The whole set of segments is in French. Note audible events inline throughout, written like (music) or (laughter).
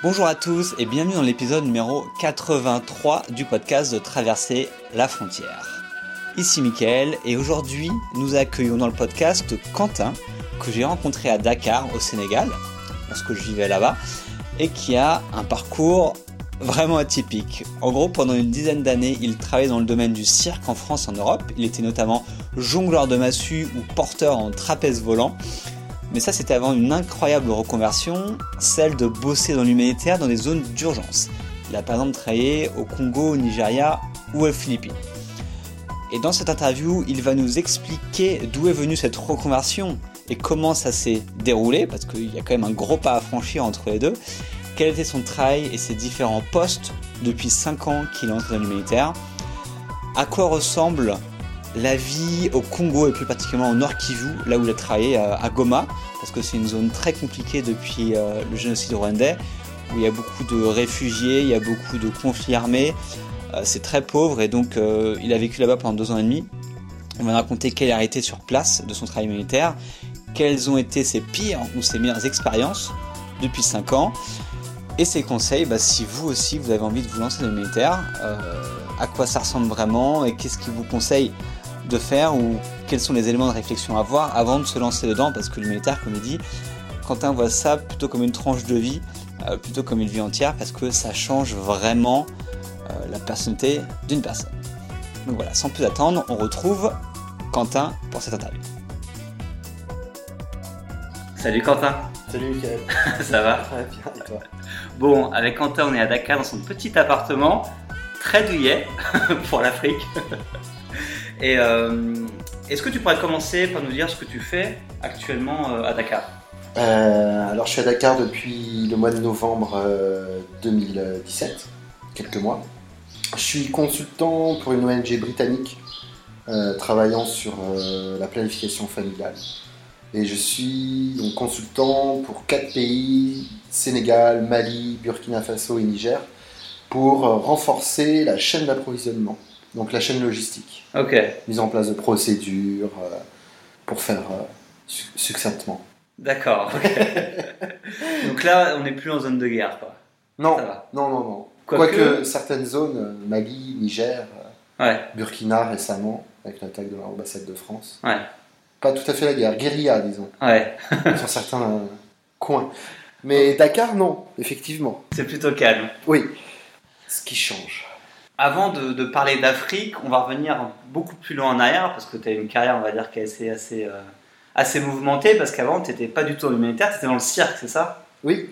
Bonjour à tous et bienvenue dans l'épisode numéro 83 du podcast de Traverser la frontière. Ici Mickaël et aujourd'hui nous accueillons dans le podcast Quentin que j'ai rencontré à Dakar au Sénégal lorsque je vivais là-bas et qui a un parcours vraiment atypique. En gros, pendant une dizaine d'années, il travaillait dans le domaine du cirque en France et en Europe. Il était notamment jongleur de massue ou porteur en trapèze volant. Mais ça, c'était avant une incroyable reconversion, celle de bosser dans l'humanitaire dans des zones d'urgence. Il a par exemple travaillé au Congo, au Nigeria ou aux Philippines. Et dans cette interview, il va nous expliquer d'où est venue cette reconversion et comment ça s'est déroulé, parce qu'il y a quand même un gros pas à franchir entre les deux. Quel était son travail et ses différents postes depuis 5 ans qu'il est entré dans l'humanitaire? À quoi ressemble la vie au Congo et plus particulièrement au Nord Kivu, là où il a travaillé à Goma, parce que c'est une zone très compliquée depuis euh, le génocide rwandais, où il y a beaucoup de réfugiés, il y a beaucoup de conflits armés, euh, c'est très pauvre et donc euh, il a vécu là-bas pendant deux ans et demi. On va raconter quelle a été sur place de son travail militaire, quelles ont été ses pires ou ses meilleures expériences depuis 5 ans, et ses conseils bah, si vous aussi vous avez envie de vous lancer dans le militaire, à quoi ça ressemble vraiment et qu'est-ce qu'il vous conseille de faire ou quels sont les éléments de réflexion à avoir avant de se lancer dedans? Parce que le militaire, comme il dit, Quentin voit ça plutôt comme une tranche de vie, euh, plutôt comme une vie entière parce que ça change vraiment euh, la personnalité d'une personne. Donc voilà, sans plus attendre, on retrouve Quentin pour cette interview. Salut Quentin Salut Michael (laughs) Ça va? Très bien, et toi? Bon, avec Quentin, on est à Dakar dans son petit appartement, très douillet (laughs) pour l'Afrique. Et euh, est-ce que tu pourrais commencer par nous dire ce que tu fais actuellement euh, à Dakar? Euh, Alors je suis à Dakar depuis le mois de novembre 2017, quelques mois. Je suis consultant pour une ONG britannique travaillant sur la planification familiale. Et je suis consultant pour quatre pays, Sénégal, Mali, Burkina Faso et Niger, pour renforcer la chaîne d'approvisionnement donc la chaîne logistique. Ok. Mise en place de procédures euh, pour faire euh, succinctement. D'accord. (laughs) donc là, on n'est plus en zone de guerre, quoi. Non, non, non, non. Quoique certaines zones, euh, Mali, Niger, Burkina récemment, avec l'attaque de l'ambassade de France. Ouais. Pas tout à fait la guerre, guérilla, disons. Ouais. (laughs) sur certains coins. Mais Dakar, non, effectivement. C'est plutôt calme. Oui. Ce qui change. Avant de, parler d'Afrique, on va revenir beaucoup plus loin en arrière, parce que tu as une carrière, on va dire, qui est assez, assez, euh, assez mouvementée, parce qu'avant, tu n'étais pas du tout en humanitaire, tu étais dans le cirque, c'est ça? Oui.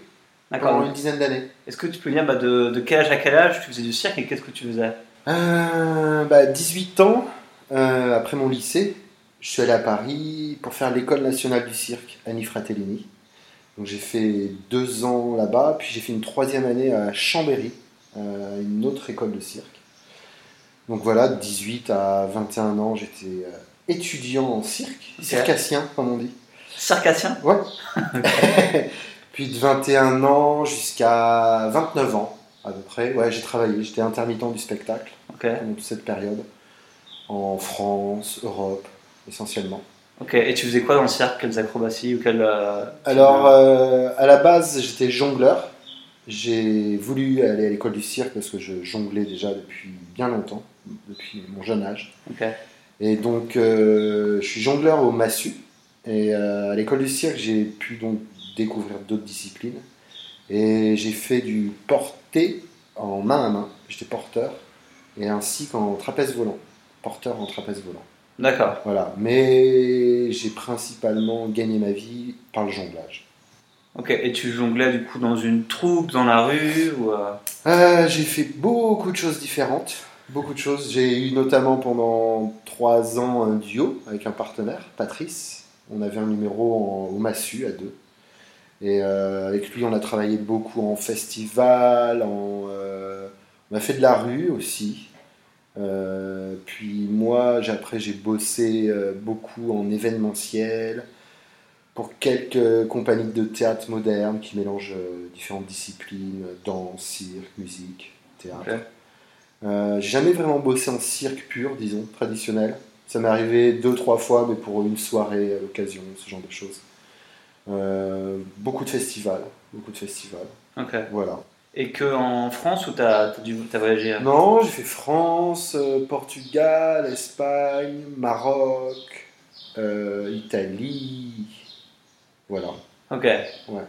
D'accord. Pendant une dizaine d'années. Est-ce que tu peux dire bah, de, de, quel âge à quel âge tu faisais du cirque et qu'est-ce que tu faisais? Euh, bah, 18 ans, euh, après mon lycée, je suis allé à Paris pour faire l'école nationale du cirque, Annie Fratellini. Donc j'ai fait deux ans là-bas, puis j'ai fait une troisième année à Chambéry, une autre école de cirque. Donc voilà, 18 à 21 ans, j'étais euh, étudiant en cirque, circassien comme on dit. Circassien? Ouais. (laughs) Puis de 21 ans jusqu'à 29 ans à peu près, ouais, j'ai travaillé, j'étais intermittent du spectacle pendant toute cette période, en France, Europe essentiellement. Ok, et tu faisais quoi dans le cirque? Quelles acrobaties ou quelles, euh, Alors, euh, à la base, j'étais jongleur. J'ai voulu aller à l'école du cirque parce que je jonglais déjà depuis bien longtemps depuis mon jeune âge. Et donc, euh, je suis jongleur au Massu. Et euh, à l'école du cirque, j'ai pu donc découvrir d'autres disciplines. Et j'ai fait du porté en main à main. J'étais porteur. Et ainsi qu'en trapèze volant. Porteur en trapèze volant. D'accord. Voilà. Mais j'ai principalement gagné ma vie par le jonglage. Ok, et tu jonglais du coup dans une troupe, dans la rue ou euh J'ai fait beaucoup de choses différentes. Beaucoup de choses. J'ai eu notamment pendant trois ans un duo avec un partenaire, Patrice. On avait un numéro au Massu à deux. Et euh, avec lui, on a travaillé beaucoup en festival, euh, on a fait de la rue aussi. Euh, puis moi, après, j'ai bossé beaucoup en événementiel pour quelques compagnies de théâtre moderne qui mélangent différentes disciplines, danse, cirque, musique, théâtre. Euh, j'ai jamais vraiment bossé en cirque pur, disons, traditionnel. Ça m'est arrivé deux, trois fois, mais pour une soirée à l'occasion, ce genre de choses. Euh, beaucoup de festivals, beaucoup de festivals. Ok. Voilà. Et que en France ou t'as as, dû- t'as voyagé Non, j'ai fait France, euh, Portugal, Espagne, Maroc, euh, Italie. Voilà. Ok. Ouais.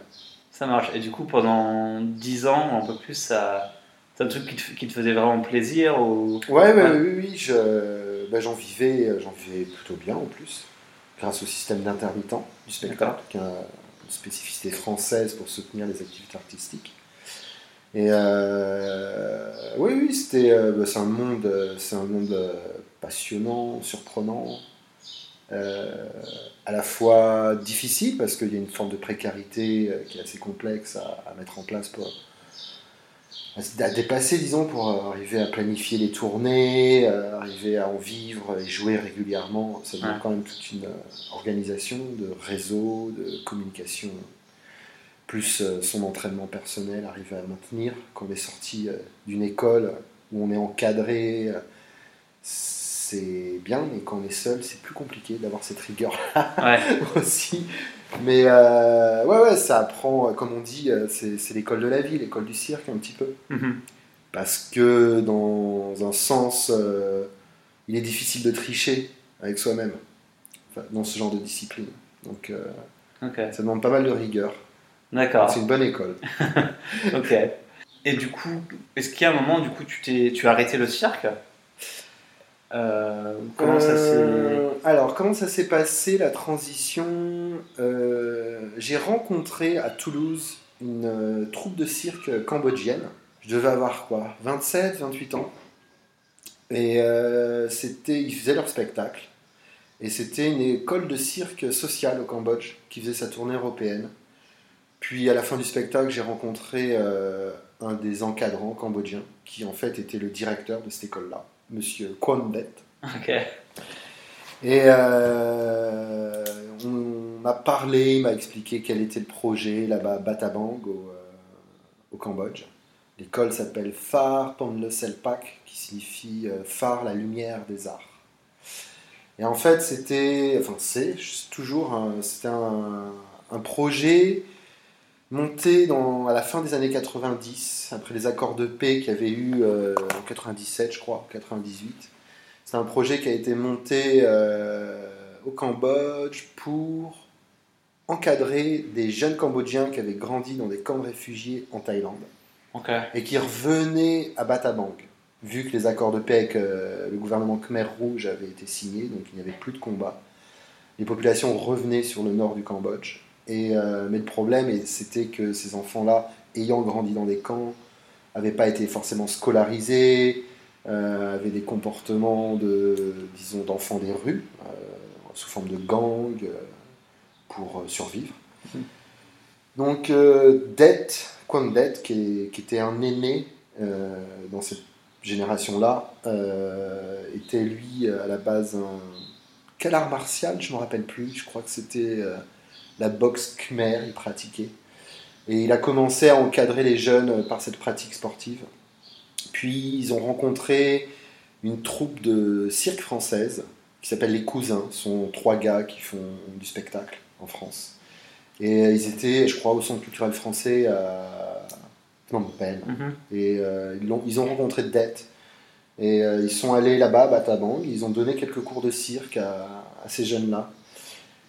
Ça marche. Et du coup, pendant 10 ans, un peu plus, ça. C'est un truc qui te, qui te faisait vraiment plaisir ou... Ouais, oui, oui, je- bah, j'en vivais, j'en vivais plutôt bien en plus, grâce au système d'intermittent du spectacle, qui a une spécificité française pour soutenir les activités artistiques. Et euh, oui, oui, c'était, euh, bah, c'est un monde, euh, c'est un monde euh, passionnant, surprenant, euh, à la fois difficile parce qu'il y a une forme de précarité euh, qui est assez complexe à, à mettre en place pour à, dépasser, disons, pour euh, arriver à planifier les tournées, euh, arriver à en vivre et jouer régulièrement. Ça demande Ouais. quand même toute une euh, organisation de réseau, de communication, plus son entraînement personnel, arriver à maintenir quand on est sorti d'une école où on est encadré. c'est bien, mais quand on est seul, c'est plus compliqué d'avoir cette rigueur Ouais. (laughs) aussi. Mais euh, ouais, ouais, ça apprend, comme on dit, euh, c'est l'école de la vie, l'école du cirque un petit peu. Mhm. Parce que dans un sens, euh, il est difficile de tricher avec soi-même enfin, dans ce genre de discipline. Donc euh, ça demande pas mal de rigueur. D'accord. C'est une bonne école. (laughs) Ok. Et du coup, est-ce qu'il y a un moment, du coup, tu, t'es, tu as arrêté le cirque? Euh, ça. Euh, Alors, comment ça s'est passé la transition Euh, J'ai rencontré à Toulouse une troupe de cirque cambodgienne. Je devais avoir quoi 27, 28 ans. Et c'était, ils faisaient leur spectacle. Et c'était une école de cirque sociale au Cambodge qui faisait sa tournée européenne. Puis à la fin du spectacle, j'ai rencontré un des encadrants cambodgiens qui en fait était le directeur de cette école-là, Monsieur Kwon Det. Ok. Et euh, on m'a parlé, il m'a expliqué quel était le projet là-bas à Batabang au, euh, au Cambodge. L'école s'appelle Phare Selpak, qui signifie euh, phare, la lumière des arts. Et en fait, c'était, enfin c'est toujours, c'était un, un projet monté dans, à la fin des années 90, après les accords de paix qu'il y avait eu euh, en 97, je crois, 98. C'est un projet qui a été monté euh, au Cambodge pour encadrer des jeunes Cambodgiens qui avaient grandi dans des camps de réfugiés en Thaïlande et qui revenaient à Batabang, vu que les accords de paix avec euh, le gouvernement Khmer Rouge avaient été signés, donc il n'y avait plus de combat. Les populations revenaient sur le nord du Cambodge. Et, euh, mais le problème, c'était que ces enfants-là, ayant grandi dans des camps, n'avaient pas été forcément scolarisés, euh, avaient des comportements de, disons, d'enfants des rues, euh, sous forme de gang, euh, pour survivre. Donc, euh, Det, Kwon Det, qui, qui était un aîné dans cette génération-là, était lui à la base un. Quel art martial Je ne me rappelle plus. Je crois que c'était la boxe khmer, il pratiquait. Et il a commencé à encadrer les jeunes par cette pratique sportive. Puis ils ont rencontré une troupe de cirque française qui s'appelle Les Cousins. Ce sont trois gars qui font du spectacle en France. Et ils étaient, je crois, au Centre culturel français à Phnom Penh. Mhm. Et euh, ils, ont rencontré Dette. Et euh, ils sont allés là-bas, à Batabang. Ils ont donné quelques cours de cirque à, à ces jeunes-là.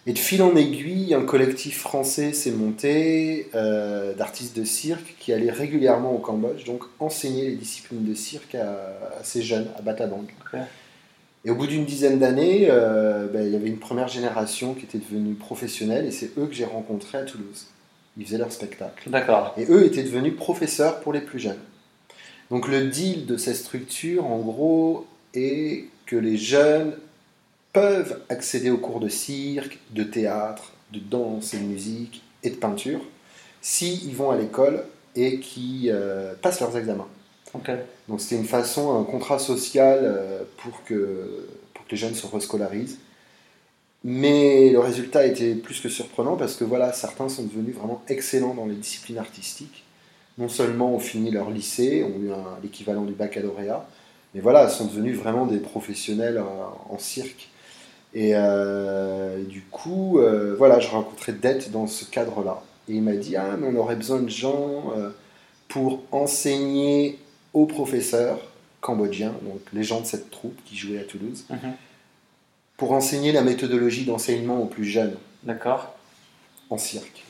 Et de fil en aiguille, un collectif français s'est monté euh, d'artistes de cirque qui allaient régulièrement au Cambodge, donc enseigner les disciplines de cirque à, à ces jeunes à Batabang. Et au bout d'une dizaine d'années, euh, ben, il y avait une première génération qui était devenue professionnelle et c'est eux que j'ai rencontrés à Toulouse. Ils faisaient leur spectacle. D'accord. Et eux étaient devenus professeurs pour les plus jeunes. Donc le deal de cette structure, en gros, est que les jeunes peuvent accéder aux cours de cirque, de théâtre, de danse et de musique et de peinture s'ils vont à l'école et qui passent leurs examens. Donc c'était une façon, un contrat social euh, pour que, pour que les jeunes se rescolarisent. Mais le résultat était plus que surprenant parce que voilà, certains sont devenus vraiment excellents dans les disciplines artistiques. Non seulement ont fini leur lycée, ont eu l'équivalent du baccalauréat, mais voilà, sont devenus vraiment des professionnels euh, en cirque. Et, euh, et du coup, euh, voilà, je rencontrais Det dans ce cadre-là. Et il m'a dit Ah, mais on aurait besoin de gens euh, pour enseigner aux professeurs cambodgiens, donc les gens de cette troupe qui jouait à Toulouse, Mhm. pour enseigner la méthodologie d'enseignement aux plus jeunes D'accord. en cirque.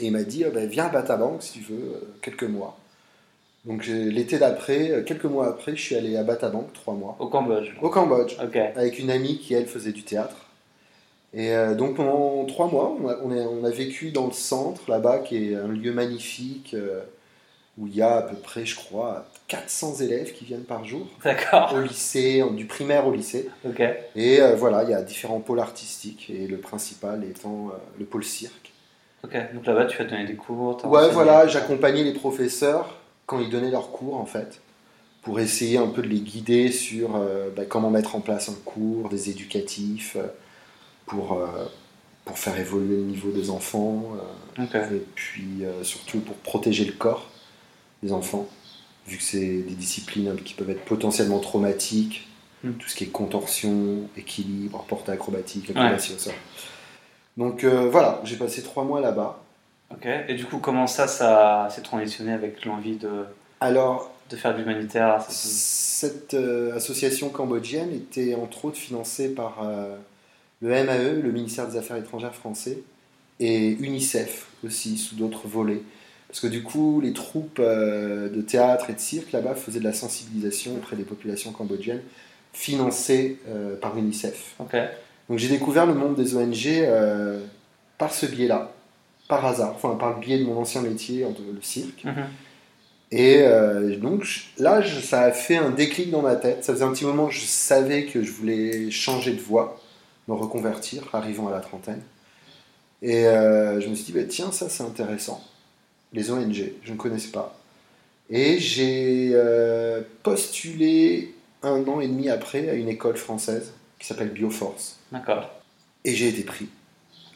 Et il m'a dit Ah, ben, Viens à Batabank si tu veux, quelques mois. Donc l'été d'après, euh, quelques mois après, je suis allé à Batabank, trois mois, Au Cambodge. au Cambodge. Avec une amie qui, elle, faisait du théâtre. Et euh, donc pendant trois mois, on a, on est- on a vécu dans le centre, là-bas, qui est un lieu magnifique, euh, où il y a à peu près, je crois, 400 élèves qui viennent par jour, D'accord. au lycée, du primaire au lycée. Ok. Et euh, voilà, il y a différents pôles artistiques, et le principal étant le pôle cirque. Ok. Donc là-bas, tu vas donner des cours. Ouais, enseigné. voilà, j'accompagnais les professeurs quand ils donnaient leurs cours, en fait, pour essayer un peu de les guider sur euh, bah, comment mettre en place un cours, des éducatifs, euh, pour, euh, pour faire évoluer le niveau des enfants, et puis surtout pour protéger le corps des enfants, vu que c'est des disciplines qui peuvent être potentiellement traumatiques, Hmm. tout ce qui est contorsion, équilibre, portée acrobatique, acrobatie au sol. Donc euh, voilà, j'ai passé trois mois là-bas. Ok. Et du coup, comment ça, ça s'est transitionné avec l'envie de, Alors, de faire de l'humanitaire Cette euh, association cambodgienne était entre autres financée par euh, le MAE, le ministère des Affaires étrangères français, et UNICEF aussi, sous d'autres volets. Parce que du coup, les troupes euh, de théâtre et de cirque là-bas faisaient de la sensibilisation auprès des populations cambodgiennes, financées par UNICEF. Ok. Donc j'ai découvert le monde des ONG par ce biais-là, par hasard, enfin par le biais de mon ancien métier, le cirque. Mhm. Et euh, donc là, je- ça a fait un déclic dans ma tête. Ça faisait un petit moment que je savais que je voulais changer de voie, me reconvertir, arrivant à la trentaine. Et euh, je me suis dit, bah, tiens, ça c'est intéressant. Les ONG, je ne connaissais pas. Et j'ai euh, postulé un an et demi après à une école française qui s'appelle Bioforce. D'accord. Et j'ai été pris.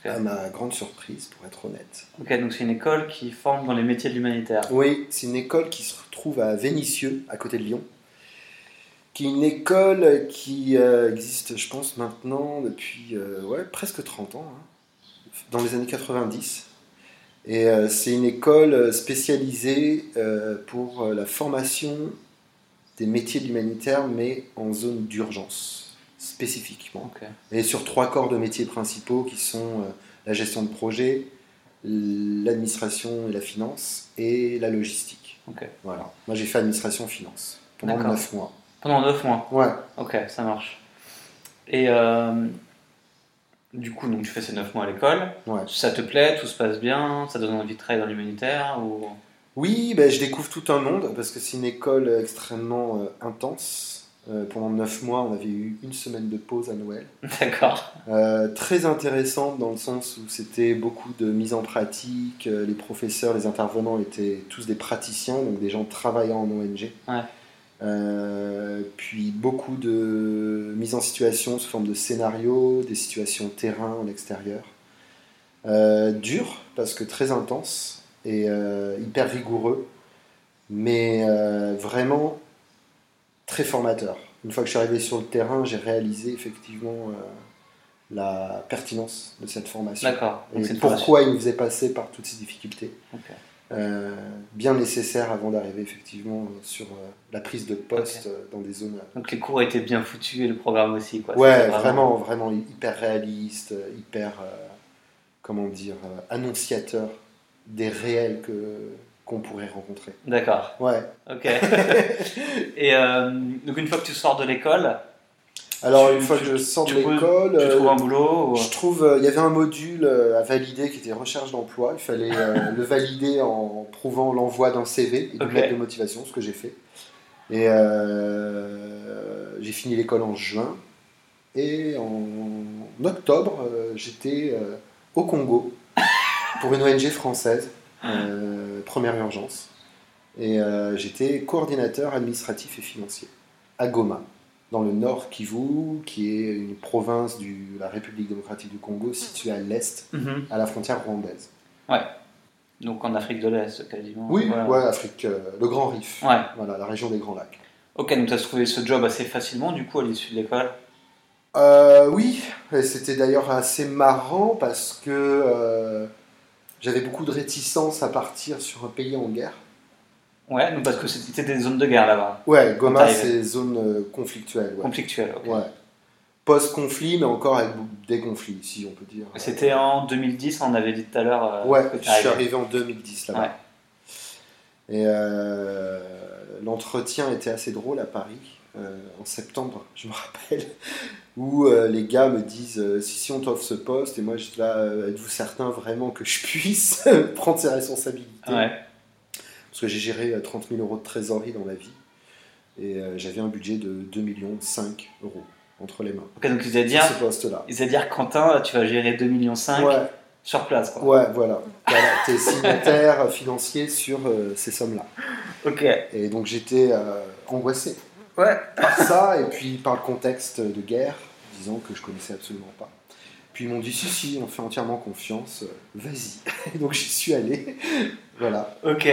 À ma grande surprise, pour être honnête. Ok, donc c'est une école qui forme dans les métiers de l'humanitaire. Oui, c'est une école qui se trouve à Vénissieux, à côté de Lyon. Qui est une école qui euh, existe, je pense, maintenant depuis euh, ouais, presque 30 ans, hein, dans les années 90. Et euh, c'est une école spécialisée pour la formation des métiers de l'humanitaire, mais en zone d'urgence, spécifiquement. Et sur trois corps de métiers principaux qui sont euh, la gestion de projet, l'administration et la finance et la logistique. Ok. Voilà. Moi j'ai fait administration finance pendant D'accord. 9 mois. Pendant 9 mois. Ouais. Ok, ça marche. Et euh, du coup, donc tu fais ces 9 mois à l'école. Ouais. Ça te plaît, tout se passe bien, ça donne envie de travailler dans l'humanitaire ou... Oui, ben, je découvre tout un monde parce que c'est une école extrêmement euh, intense. Euh, pendant 9 mois, on avait eu une semaine de pause à Noël. (laughs) D'accord. Euh, très intéressante dans le sens où c'était beaucoup de mise en pratique. euh, les professeurs, les intervenants étaient tous des praticiens, donc des gens travaillant en ONG. Ouais. Puis beaucoup de mise en situation sous forme de scénario, des situations terrain en extérieur. Euh, dur parce que très intense et hyper rigoureux, mais vraiment très formateur. Une fois que je suis arrivé sur le terrain, j'ai réalisé effectivement euh, la pertinence de cette formation. D'accord. Et pourquoi il nous faisait passer par toutes ces difficultés. Euh, bien nécessaire avant d'arriver effectivement sur euh, la prise de poste dans des zones. Donc les cours étaient bien foutus et le programme aussi, quoi. ouais, C'était vraiment, vraiment hyper réaliste, hyper, comment dire, annonciateur des réels que qu'on pourrait rencontrer. D'accord. Ouais. Ok. (laughs) et euh, donc une fois que tu sors de l'école, Alors Tu- une fois tu- que je sors de l'école, tu euh, trouves un boulot ou... Je trouve, euh, il y avait un module euh, à valider qui était recherche d'emploi. Il fallait euh, (laughs) le valider en prouvant l'envoi d'un CV et d'une Ok. lettre de motivation, ce que j'ai fait. Et euh, j'ai fini l'école en juin. Et en octobre, euh, j'étais euh, au Congo pour une ONG française, euh, première urgence. Et euh, j'étais coordinateur administratif et financier à Goma dans le nord Kivu, qui est une province de la République démocratique du Congo située à l'est, Mhm. à la frontière rwandaise. Donc en Afrique de l'Est, quasiment. Oui, Voilà. ouais, Afrique, euh, le Grand Rif, Ouais. voilà, la région des Grands Lacs. Ok, donc tu as trouvé ce job assez facilement, du coup, à l'issue de l'école? Euh, oui, et c'était d'ailleurs assez marrant parce que j'avais beaucoup de réticence à partir sur un pays en guerre. Ouais, parce que c'était des zones de guerre là-bas. Ouais, Goma, c'est zone euh, conflictuelle. Ouais. Conflictuelles. ok. Ouais. Post-conflit, mais encore avec des conflits, si on peut dire. C'était en 2010, on avait dit tout à l'heure. euh, Ouais, que je suis arrivé en 2010 là-bas. Ouais. Et euh, l'entretien était assez drôle à Paris, en septembre, (laughs) je me rappelle, où euh, les gars me disent euh, si, si on t'offre ce poste, et moi je dis là, euh, êtes-vous certain vraiment que je puisse (laughs) prendre ces responsabilités Ouais. Parce que j'ai géré euh, 30 000 euros de trésorerie dans ma vie, et euh, j'avais un budget de 2 millions 5 euros entre les mains. Donc ils allaient Sur dire, ce poste-là. ils allaient dire Quentin, tu vas gérer 2,5 millions Ouais, sur place. Quoi. ouais, voilà. voilà T'es signataire financier sur euh, ces sommes-là. Ok. Et donc j'étais euh, angoissé Ouais. par ça et puis par le contexte de guerre, disant que je connaissais absolument pas. Puis ils m'ont dit si si, on fait entièrement confiance, vas-y. (laughs) Donc j'y suis allé. voilà. Ok.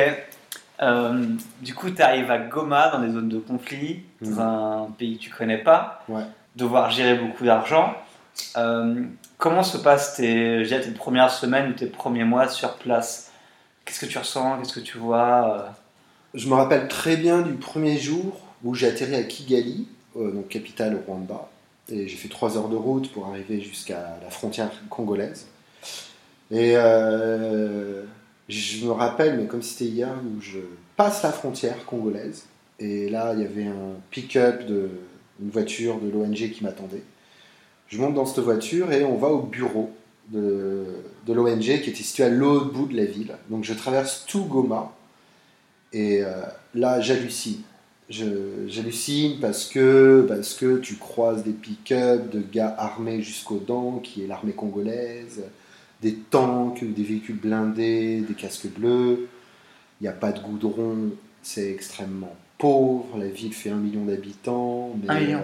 Euh, du coup, tu arrives à Goma, dans des zones de conflit, dans Mhm. un pays que tu connais pas, Ouais. devoir gérer beaucoup d'argent. Euh, comment se passent tes, je dirais, tes premières semaines ou tes premiers mois sur place? Qu'est-ce que tu ressens? Qu'est-ce que tu vois? Je me rappelle très bien du premier jour où j'ai atterri à Kigali, euh, donc capitale au Rwanda, et j'ai fait trois heures de route pour arriver jusqu'à la frontière congolaise. Et euh, je me rappelle, mais comme c'était hier, où je passe la frontière congolaise, et là il y avait un pick-up de une voiture de l'ONG qui m'attendait. Je monte dans cette voiture et on va au bureau de, de l'ONG qui était situé à l'autre bout de la ville. Donc je traverse tout Goma et euh, là j'hallucine. J'hallucine parce que, parce que tu croises des pick-up de gars armés jusqu'aux dents, qui est l'armée congolaise, des tanks, des véhicules blindés, des casques bleus. Il n'y a pas de goudron, c'est extrêmement pauvre. La ville fait un million d'habitants, mais euh,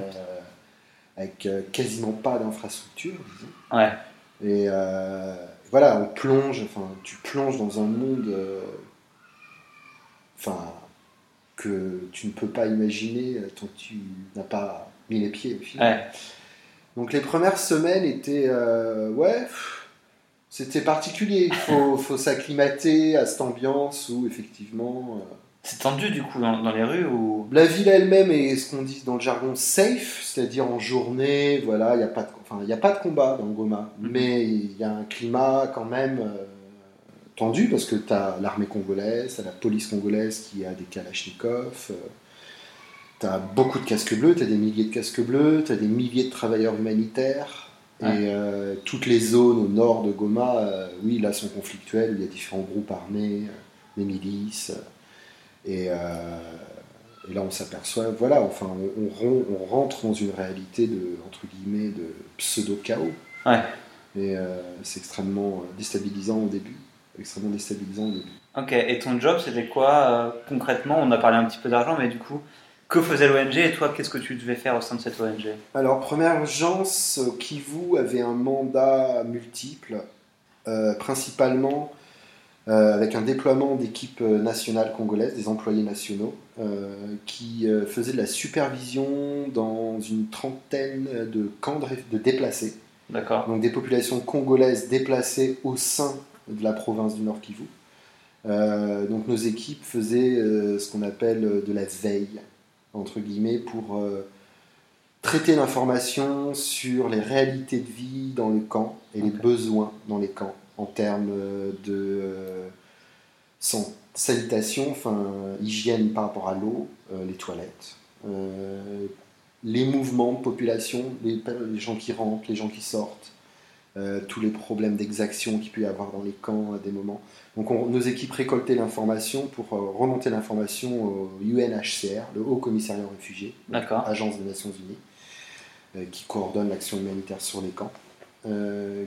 avec euh, quasiment pas d'infrastructure. Ouais. Et euh, voilà, on plonge, enfin, tu plonges dans un monde enfin, que tu ne peux pas imaginer euh, tant que tu n'as pas mis les pieds au final. Ouais. Donc les premières semaines étaient, euh, ouais, c'était particulier. Il faut, (laughs) faut s'acclimater à cette ambiance où effectivement... euh, C'est tendu du coup dans, dans les rues ou? La ville elle-même est ce qu'on dit dans le jargon safe, c'est-à-dire en journée, voilà, il n'y a, pas de- enfin, il a pas de combat dans Goma, Mhm. mais il y a un climat quand même euh, tendu parce que tu as l'armée congolaise, tu la police congolaise qui a des kalachnikovs, tu as beaucoup de casques bleus, tu as des milliers de casques bleus, tu as des milliers de travailleurs humanitaires. Ouais. Et euh, toutes les zones au nord de Goma, euh, oui, là sont conflictuelles, il y a différents groupes armés, euh, des milices. Et, euh, et là, on s'aperçoit, voilà, enfin, on, on ren- on rentre dans une réalité de, entre guillemets, de pseudo-chaos. Ouais. Et euh, c'est extrêmement euh, déstabilisant au début. Extrêmement déstabilisant au début. Ok, et ton job c'était quoi euh, concrètement? On a parlé un petit peu d'argent, mais du coup, que faisait l'ONG et toi, qu'est-ce que tu devais faire au sein de cette ONG Alors, première urgence, Kivu avait un mandat multiple, euh, principalement euh, avec un déploiement d'équipes nationales congolaises, des employés nationaux, qui faisaient de la supervision dans une trentaine de camps de, de déplacés. D'accord. donc des populations congolaises déplacées au sein de la province du Nord Kivu. Euh, donc nos équipes faisaient euh, ce qu'on appelle euh, de la veille, entre guillemets, pour euh, traiter l'information sur les réalités de vie dans le camp et les besoins dans les camps en termes de san- sanitation, enfin hygiène par rapport à l'eau, les toilettes, les mouvements de population, les, les gens qui rentrent, les gens qui sortent, euh, tous les problèmes d'exaction qu'il peut y avoir dans les camps à des moments. Donc on- nos équipes récoltaient l'information pour euh, remonter l'information au UNHCR, le Haut Commissariat aux réfugiés, agence des Nations Unies, euh, qui coordonne l'action humanitaire sur les camps. Euh,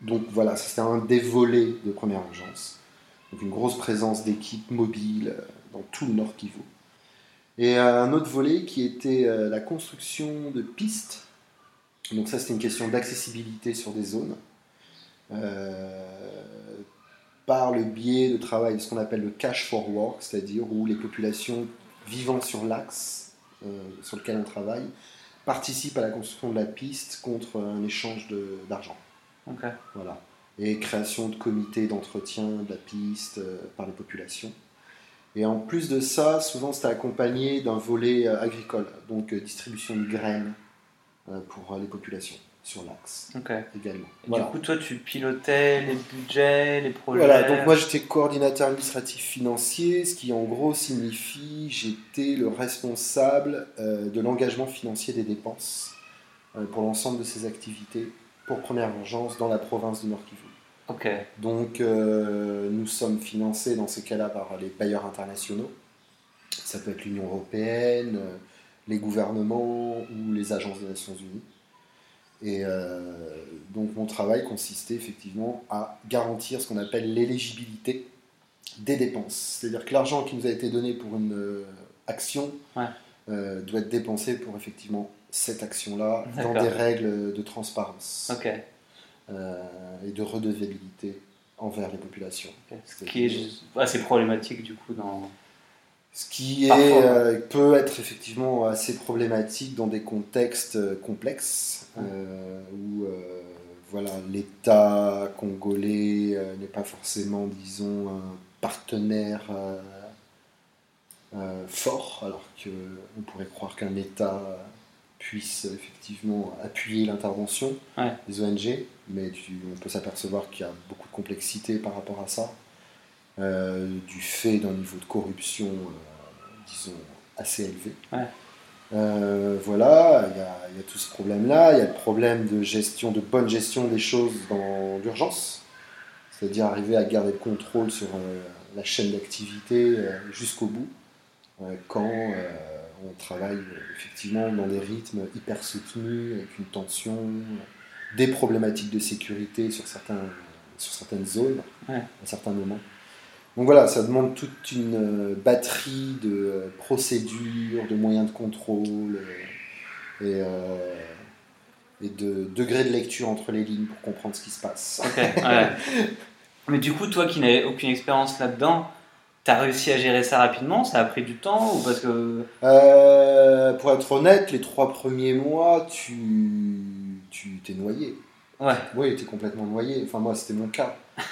donc voilà, c'était un des volets de première urgence. Donc une grosse présence d'équipes mobiles euh, dans tout le Nord Kivu. Et euh, un autre volet qui était euh, la construction de pistes. Donc ça, c'était une question d'accessibilité sur des zones. Euh, par le biais de travail de ce qu'on appelle le cash for work, c'est-à-dire où les populations vivant sur l'axe euh, sur lequel on travaille participent à la construction de la piste contre un échange d'argent. Ok. Voilà. et création de comités d'entretien de la piste euh, par les populations. Et en plus de ça, souvent c'était accompagné d'un volet agricole, donc distribution de graines pour euh, les populations sur l'axe également. Et Voilà. Du coup, toi, tu pilotais les budgets, les projets. Voilà, donc moi j'étais coordinateur administratif financier, ce qui en gros signifie j'étais le responsable euh, de l'engagement financier des dépenses euh, pour l'ensemble de ces activités pour première urgence dans la province du Nord Kivu. Ok. Donc euh, nous sommes financés dans ces cas-là par les bailleurs internationaux. Ça peut être l'Union européenne, euh, les gouvernements ou les agences des Nations Unies. Et euh, donc mon travail consistait effectivement à garantir ce qu'on appelle l'éligibilité des dépenses. C'est-à-dire que l'argent qui nous a été donné pour une euh, action Ouais. euh, doit être dépensé pour effectivement cette action-là dans des règles de transparence euh, et de redevabilité envers les populations. Ok. Ce qui est assez problématique du coup dans. Ce qui est, euh, peut être effectivement assez problématique dans des contextes euh, complexes euh, où euh, voilà, l'État congolais n'est pas forcément, disons, un partenaire fort, alors qu'on pourrait croire qu'un État puisse effectivement appuyer l'intervention Ouais. des ONG, mais tu- on peut s'apercevoir qu'il y a beaucoup de complexité par rapport à ça, euh, du fait d'un niveau de corruption, euh, disons, assez élevé. Ouais. Euh, voilà, il y, a, il y a tout ce problème-là, il y a le problème de gestion, de bonne gestion des choses dans l'urgence, c'est-à-dire arriver à garder le contrôle sur la chaîne d'activité jusqu'au bout, quand on travaille effectivement dans des rythmes hyper soutenus, avec une tension, des problématiques de sécurité sur, certains, sur certaines zones, Ouais. à certains moments. Donc voilà, ça demande toute une euh, batterie de euh, procédures, de moyens de contrôle euh, et, euh, et de degrés de lecture entre les lignes pour comprendre ce qui se passe. Ouais. (laughs) Mais du coup, toi qui n'avais aucune expérience là-dedans, t'as réussi à gérer ça rapidement? Ça a pris du temps ou parce que. Euh, pour être honnête, les trois premiers mois, tu tu t'es noyé. Ouais. Oui, t'es complètement noyé. Enfin, moi, c'était mon cas. (laughs)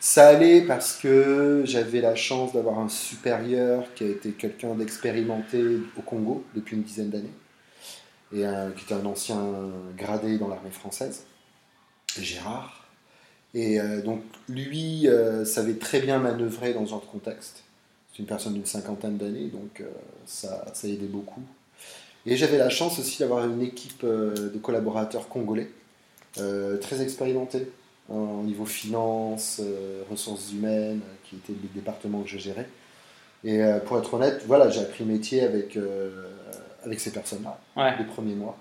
Ça allait parce que j'avais la chance d'avoir un supérieur qui a été quelqu'un d'expérimenté au Congo depuis une dizaine d'années et qui était un ancien gradé dans l'armée française, Gérard. Et euh, donc, lui euh, savait très bien manœuvrer dans ce genre de contexte. C'est une personne d'une cinquantaine d'années, donc euh, ça, ça aidait beaucoup. Et j'avais la chance aussi d'avoir une équipe euh, de collaborateurs congolais très expérimentés en niveau finance, euh, ressources humaines, euh, qui était le département que je gérais. Et euh, pour être honnête, voilà, j'ai appris le métier avec, euh, avec ces personnes-là, Ouais. les premiers mois,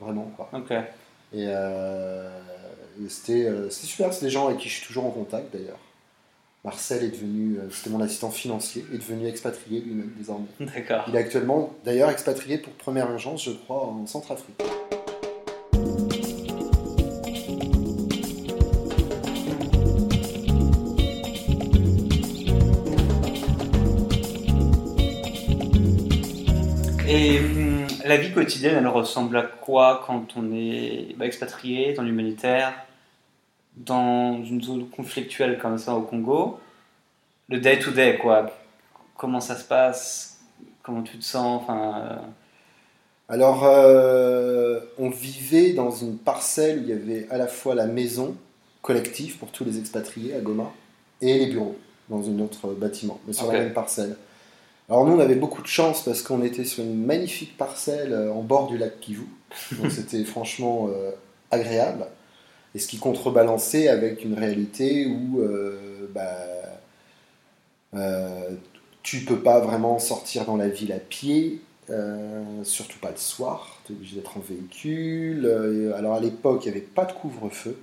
vraiment. Quoi. Ok. Et, euh, et c'était euh, super, c'est des gens avec qui je suis toujours en contact d'ailleurs. Marcel est devenu, euh, c'était mon assistant financier, est devenu expatrié lui-même désormais. D'accord. Il est actuellement d'ailleurs expatrié pour première urgence, je crois, en Centrafrique. La vie quotidienne, elle ressemble à quoi quand on est bah, expatrié dans l'humanitaire, dans une zone conflictuelle comme ça au Congo? Le day-to-day, quoi. Comment ça se passe? Comment tu te sens? Enfin, euh, Alors, euh, on vivait dans une parcelle où il y avait à la fois la maison collective pour tous les expatriés à Goma et les bureaux dans un autre bâtiment, mais sur la même parcelle. Alors nous, on avait beaucoup de chance parce qu'on était sur une magnifique parcelle euh, en bord du lac Kivu, donc (laughs) c'était franchement euh, agréable. Et ce qui contrebalançait avec une réalité où euh, bah, euh, tu peux pas vraiment sortir dans la ville à pied, euh, surtout pas le soir, tu es obligé d'être en véhicule. Alors à l'époque, il n'y avait pas de couvre-feu,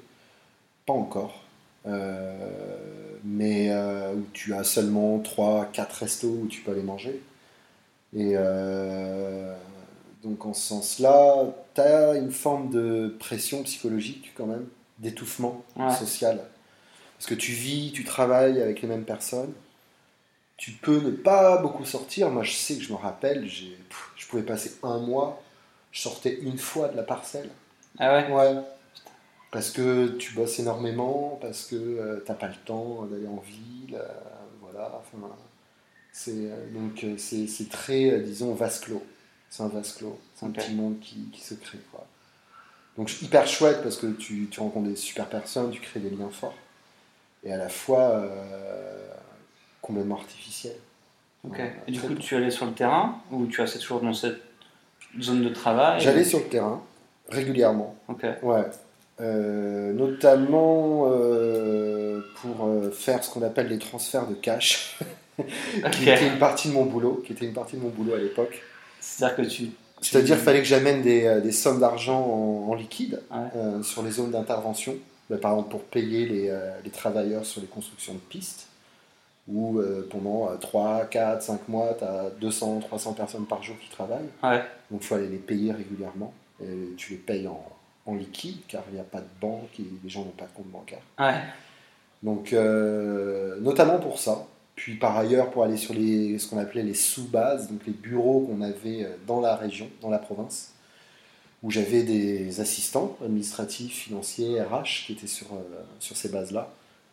pas encore, mais euh, où tu as seulement 3-4 restos où tu peux aller manger. Et euh, donc en ce sens-là, tu as une forme de pression psychologique quand même, d'étouffement Ouais. social. Parce que tu vis, tu travailles avec les mêmes personnes. Tu peux ne pas beaucoup sortir. Moi, je sais que je me rappelle, pff, je pouvais passer un mois, je sortais une fois de la parcelle. Ah ouais? Ouais. Parce que tu bosses énormément, parce que euh, t'as pas le temps d'aller en ville, euh, voilà. Enfin, c'est euh, donc euh, c'est très, disons, vase clos. C'est un vase clos. C'est un petit monde qui, qui se crée, quoi. Donc hyper chouette parce que tu, tu rencontres des super personnes, tu crées des liens forts, et à la fois complètement artificiel. Ok. Et du coup, bon. tu allais sur le terrain ou tu restais toujours dans cette zone de travail? J'allais sur le terrain régulièrement. Ok. Ouais. Euh, notamment euh, pour euh, faire ce qu'on appelle les transferts de cash, (laughs) qui était une partie de mon boulot, qui était une partie de mon boulot à l'époque. C'est-à-dire que tu. C'est-à-dire qu'il fallait que j'amène des, des sommes d'argent en, en liquide Ouais. sur les zones d'intervention, Bah, par exemple pour payer les, les travailleurs sur les constructions de pistes, où pendant euh, 3, 4, 5 mois, tu as 200, 300 personnes par jour qui travaillent. Ouais. Donc il faut aller les payer régulièrement. Et tu les payes en, en liquide car il n'y a pas de banque et les gens n'ont pas de compte bancaire. Ouais. Donc euh, notamment pour ça. Puis par ailleurs pour aller sur les, ce qu'on appelait les sous-bases, donc les bureaux qu'on avait euh, dans la région, dans la province, où j'avais des assistants administratifs, financiers, RH qui étaient sur, euh, sur ces bases-là.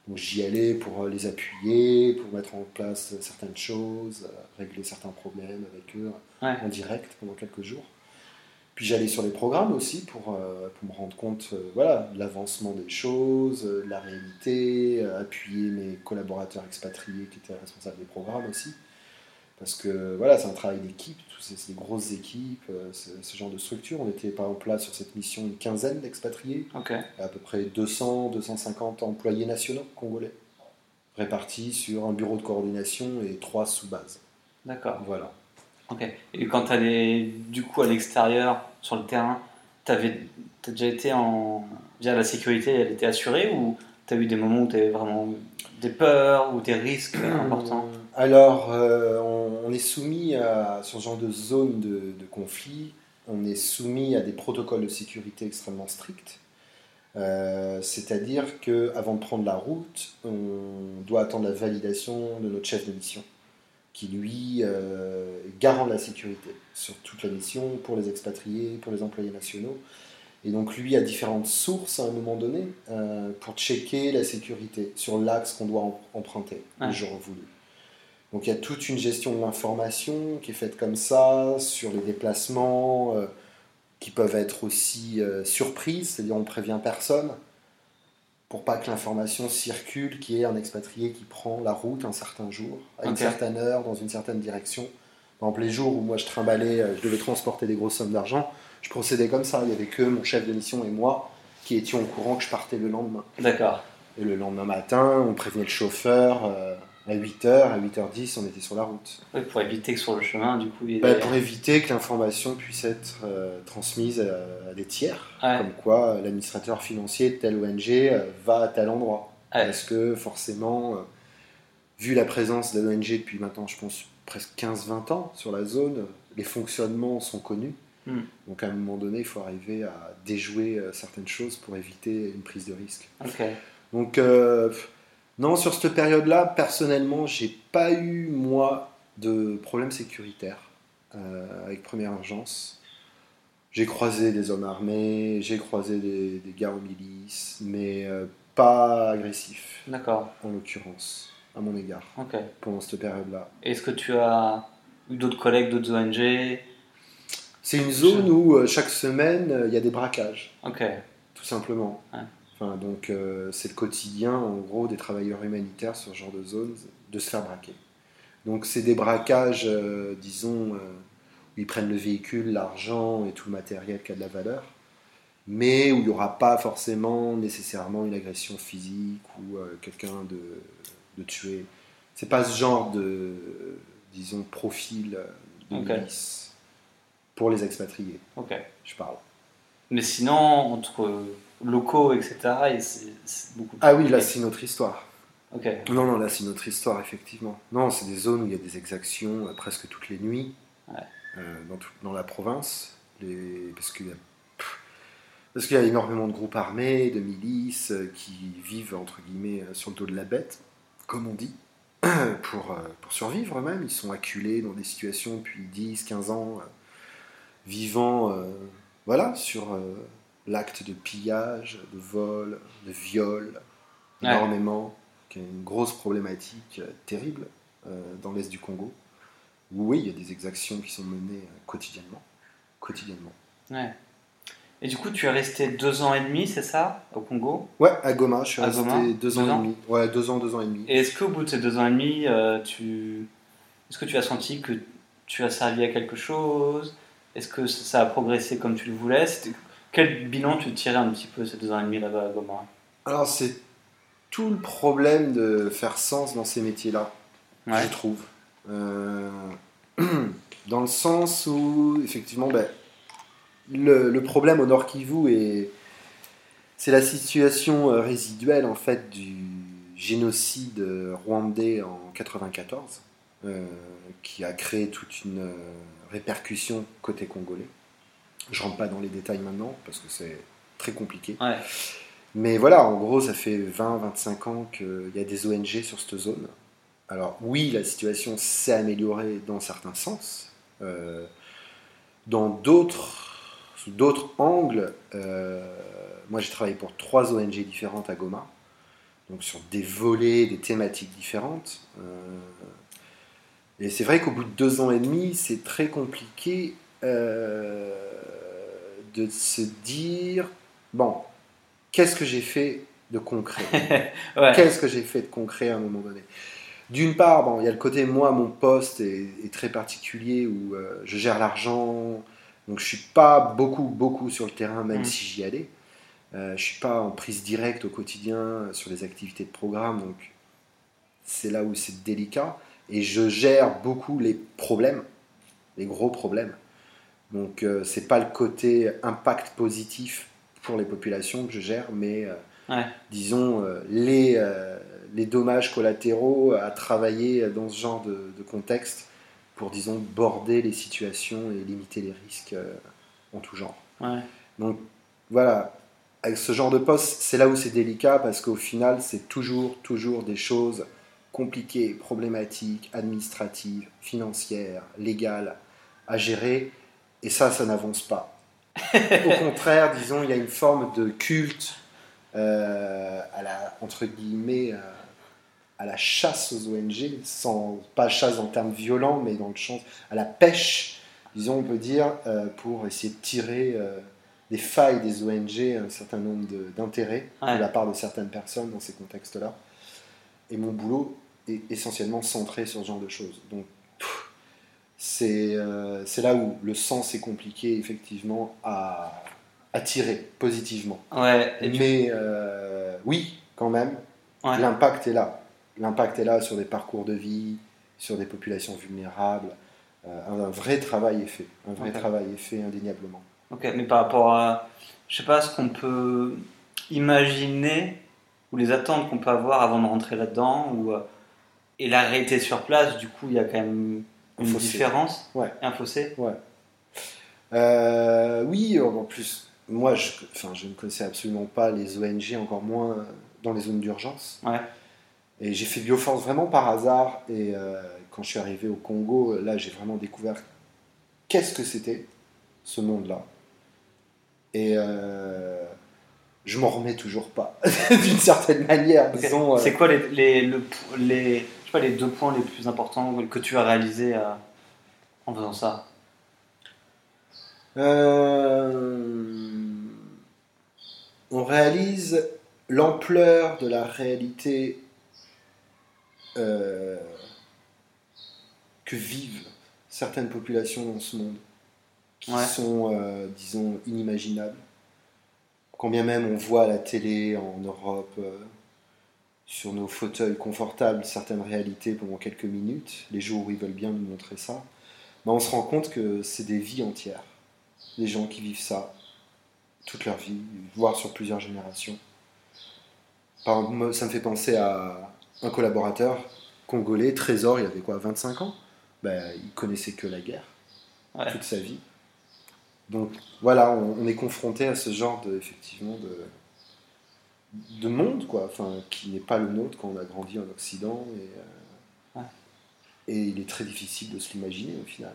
Donc j'y allais pour les appuyer, pour mettre en place certaines choses, régler certains problèmes avec eux Ouais. en direct pendant quelques jours. Puis j'allais sur les programmes aussi pour, euh, pour me rendre compte euh, voilà, de l'avancement des choses, euh, de la réalité, appuyer mes collaborateurs expatriés qui étaient responsables des programmes aussi. Parce que voilà, c'est un travail d'équipe, tous ces, ces grosses équipes, ce, genre de structure. On était par exemple là sur cette mission une quinzaine d'expatriés, à peu près 200, 250 employés nationaux congolais, répartis sur un bureau de coordination et trois sous-bases. D'accord. Voilà. Ok. Et quand tu allais du coup à l'extérieur, sur le terrain, tu as déjà été en. Déjà la sécurité, elle était assurée ou tu as eu des moments où tu avais vraiment des peurs ou des risques (clears throat) importants? Alors, euh, on, on est soumis à, sur ce genre de zone de, de conflit, on est soumis à des protocoles de sécurité extrêmement stricts. Euh, C'est-à-dire qu'avant de prendre la route, on doit attendre la validation de notre chef de mission, qui lui euh, garant de la sécurité sur toute la mission, pour les expatriés, pour les employés nationaux. Et donc lui a différentes sources à un moment donné euh, pour checker la sécurité sur l'axe qu'on doit em- emprunter Ouais. le jour voulu. Donc il y a toute une gestion de l'information qui est faite comme ça, sur les déplacements euh, qui peuvent être aussi euh, surprises, c'est-à-dire on prévient personne pour pas que l'information circule qu'il y ait un expatrié qui prend la route un certain jour, à une certaine heure, dans une certaine direction. Par exemple, les jours où moi je trimballais, euh, je devais transporter des grosses sommes d'argent, je procédais comme ça. Il y avait que mon chef de mission et moi qui étions au courant que je partais le lendemain. D'accord. Et le lendemain matin, on prévenait le chauffeur euh, à 8h, à 8h10, on était sur la route. Pour éviter que sur le chemin, du coup, il y Bah, pour éviter que l'information puisse être euh, transmise à, à des tiers, Ouais. comme quoi l'administrateur financier de telle ONG euh, va à tel endroit. Ouais. Parce que forcément, euh, vu la présence de l'ONG depuis maintenant, je pense, presque 15-20 ans sur la zone, les fonctionnements sont connus. Hmm. Donc à un moment donné, il faut arriver à déjouer certaines choses pour éviter une prise de risque. Ok. Donc, non, sur cette période-là, personnellement, j'ai pas eu, moi, de problème sécuritaire euh, avec Première Urgence. J'ai croisé des hommes armés, j'ai croisé des, des gars en milice, mais euh, pas agressifs, D'accord. en l'occurrence, à mon égard, Ok. pendant cette période-là. Est-ce que tu as eu d'autres collègues, d'autres ONG C'est une zone où, euh, chaque semaine, il y a des braquages. Ok. tout simplement. Ouais. Enfin, donc euh, c'est le quotidien, en gros, des travailleurs humanitaires sur ce genre de zone, de se faire braquer. Donc c'est des braquages, euh, disons, euh, où ils prennent le véhicule, l'argent et tout le matériel qui a de la valeur, mais où il n'y aura pas forcément nécessairement une agression physique ou quelqu'un de, de tué. C'est pas ce genre de, disons, profil de milice pour les expatriés, Ok. je parle. Mais sinon, entre locaux, etc., et beaucoup plus Ah oui, là c'est une autre histoire. Non, non, là c'est une autre histoire, effectivement. Non, c'est des zones où il y a des exactions euh, presque toutes les nuits Ouais. euh, dans, tout- dans la province. Les... Parce qu'il y, a... pff, parce qu'il y a énormément de groupes armés, de milices euh, qui vivent, entre guillemets, sur le dos de la bête, comme on dit, (clears throat) pour, pour survivre eux-mêmes. Ils sont acculés dans des situations depuis 10, 15 ans, vivant voilà, sur l'acte de pillage, de vol, de viol, Ouais. énormément, qui est une grosse problématique euh, terrible euh, dans l'est du Congo. Où, oui, il y a des exactions qui sont menées euh, quotidiennement. Quotidiennement. Ouais. Et du coup, tu es resté deux ans et demi, c'est ça, au Congo? Ouais, à Goma, je suis À resté Goma, deux deux ans et demi. Ouais, deux ans, deux ans et demi. Et est-ce qu'au bout de ces deux ans et demi, euh, tu... est-ce que tu as senti que tu as servi à quelque chose? Est-ce que ça a progressé comme tu le voulais? Quel bilan tu tirais un petit peu ces deux ans et demi là-bas à Goma Alors, c'est tout le problème de faire sens dans ces métiers-là, Ouais. je trouve. Euh, (clears throat) dans le sens où, effectivement, ben, le, le problème au Nord Kivu, est- c'est la situation euh, résiduelle, en fait, du génocide rwandais en 94, euh, qui a créé toute une euh, répercussion côté congolais. Je rentre pas dans les détails maintenant, parce que c'est très compliqué. Ouais. Mais voilà, en gros, ça fait 20-25 ans qu'il y a des ONG sur cette zone. Alors oui, la situation s'est améliorée dans certains sens. Euh, dans d'autres, sous d'autres angles, euh, moi j'ai travaillé pour trois ONG différentes à Goma, donc sur des volets, des thématiques différentes. Euh, et c'est vrai qu'au bout de deux ans et demi, c'est très compliqué de se dire, bon, qu'est-ce que j'ai fait de concret (laughs) Ouais. Qu'est-ce que j'ai fait de concret à un moment donné? D'une part, bon, il y a le côté, moi, mon poste est, est très particulier où euh, je gère l'argent, donc je suis pas beaucoup, beaucoup sur le terrain, même Mm. si j'y allais. Euh, je suis pas en prise directe au quotidien sur les activités de programme, donc c'est là où c'est délicat. Et je gère beaucoup les problèmes, les gros problèmes. Donc euh, c'est pas le côté impact positif pour les populations que je gère, mais euh, Ouais. disons euh, les, euh, les dommages collatéraux à travailler dans ce genre de, de contexte pour disons border les situations et limiter les risques en tout genre. Ouais. Donc voilà, avec ce genre de poste, c'est là où c'est délicat parce qu'au final, c'est toujours, toujours des choses compliquées, problématiques, administratives, financières, légales à gérer. Et ça, ça n'avance pas. (laughs) Au contraire, disons, il y a une forme de culte euh, à la, entre guillemets, euh, à la chasse aux ONG, sans, pas chasse en termes violents, mais dans le sens, à la pêche, disons, on peut dire, euh, pour essayer de tirer des failles des ONG un certain nombre d'intérêts Ouais. de la part de certaines personnes dans ces contextes-là. Et mon boulot est essentiellement centré sur ce genre de choses. Donc, c'est euh, là où le sens est compliqué, effectivement, à, à tirer positivement. Ouais. Et tu- Mais euh, oui, quand même, Ouais. l'impact est là. L'impact est là sur des parcours de vie, sur des populations vulnérables. Euh, un, un vrai travail est fait. Un vrai travail est fait indéniablement. Ok, mais par rapport à, je sais pas, ce qu'on peut imaginer ou les attentes qu'on peut avoir avant de rentrer là-dedans ou euh, et la réalité sur place, du coup, il y a quand même Un une différence, Ouais. un fossé. Euh, oui, en plus, moi, je, enfin, je ne connaissais absolument pas les ONG, encore moins dans les zones d'urgence. Ouais. Et j'ai fait Bioforce vraiment par hasard. Et euh, quand je suis arrivé au Congo, là, j'ai vraiment découvert qu'est-ce que c'était, ce monde-là. Et euh, je m'en remets toujours pas, (laughs) d'une certaine manière, disons. euh, C'est quoi les, les, le- les, sais pas, les deux points les plus importants que tu as réalisés euh, en faisant ça Euh, on réalise l'ampleur de la réalité euh, que vivent certaines populations dans ce monde, qui Ouais. sont, euh, disons, inimaginables. Combien même on voit à la télé en Europe, sur nos fauteuils confortables, certaines réalités pendant quelques minutes, les jours où ils veulent bien nous montrer ça, ben, on se rend compte que c'est des vies entières des gens qui vivent ça toute leur vie, voire sur plusieurs générations. Par exemple, moi, ça me fait penser à un collaborateur congolais, Trésor, il avait quoi, 25 ans? Ben, Il connaissait que la guerre, Ouais. toute sa vie. Donc voilà, on, on est confronté à ce genre de, effectivement, de, de monde, quoi, enfin, qui n'est pas le nôtre quand on a grandi en Occident. Et, euh, Ouais. et il est très difficile de se l'imaginer au final.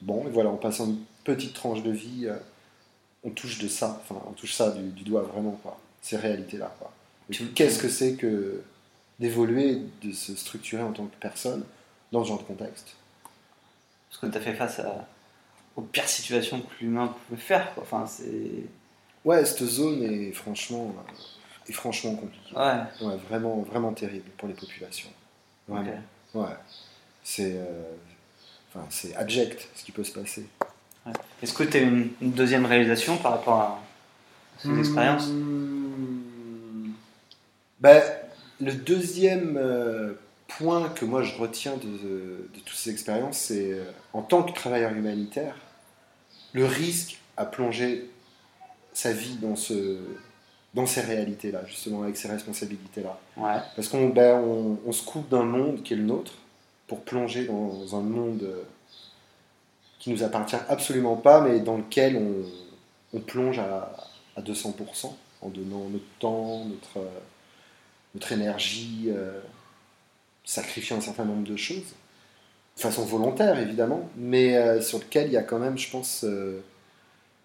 Bon, et voilà, en passant une petite tranche de vie euh, on touche de ça, enfin, on touche ça du, du doigt vraiment, quoi. Ces réalités-là, quoi. Qu'est-ce que c'est que d'évoluer, de se structurer en tant que personne dans ce genre de contexte? Parce que tu as fait face à, aux pires situations que l'humain pouvait faire. Quoi. Enfin, c'est. Ouais, cette zone est franchement, euh, est franchement. Ouais. Ouais, vraiment, vraiment terrible pour les populations. Vraiment. Ouais. C'est, euh, enfin, c'est abject ce qui peut se passer. Est-ce que tu as une, une deuxième réalisation par rapport à ces expériences? Hmm. Ben, le deuxième euh, point que moi je retiens de, de toutes ces expériences, c'est euh, en tant que travailleur humanitaire, le risque à plonger sa vie dans, ce, dans ces réalités-là, justement, avec ces responsabilités-là. Ouais. Parce qu'on ben, on, on se coupe d'un monde qui est le nôtre pour plonger dans un monde euh, qui nous appartient absolument pas, mais dans lequel on, on plonge à, à 200% en donnant notre temps, notre, euh, notre énergie, euh, sacrifiant un certain nombre de choses, de façon volontaire évidemment, mais euh, sur lequel il y a quand même, je pense, euh,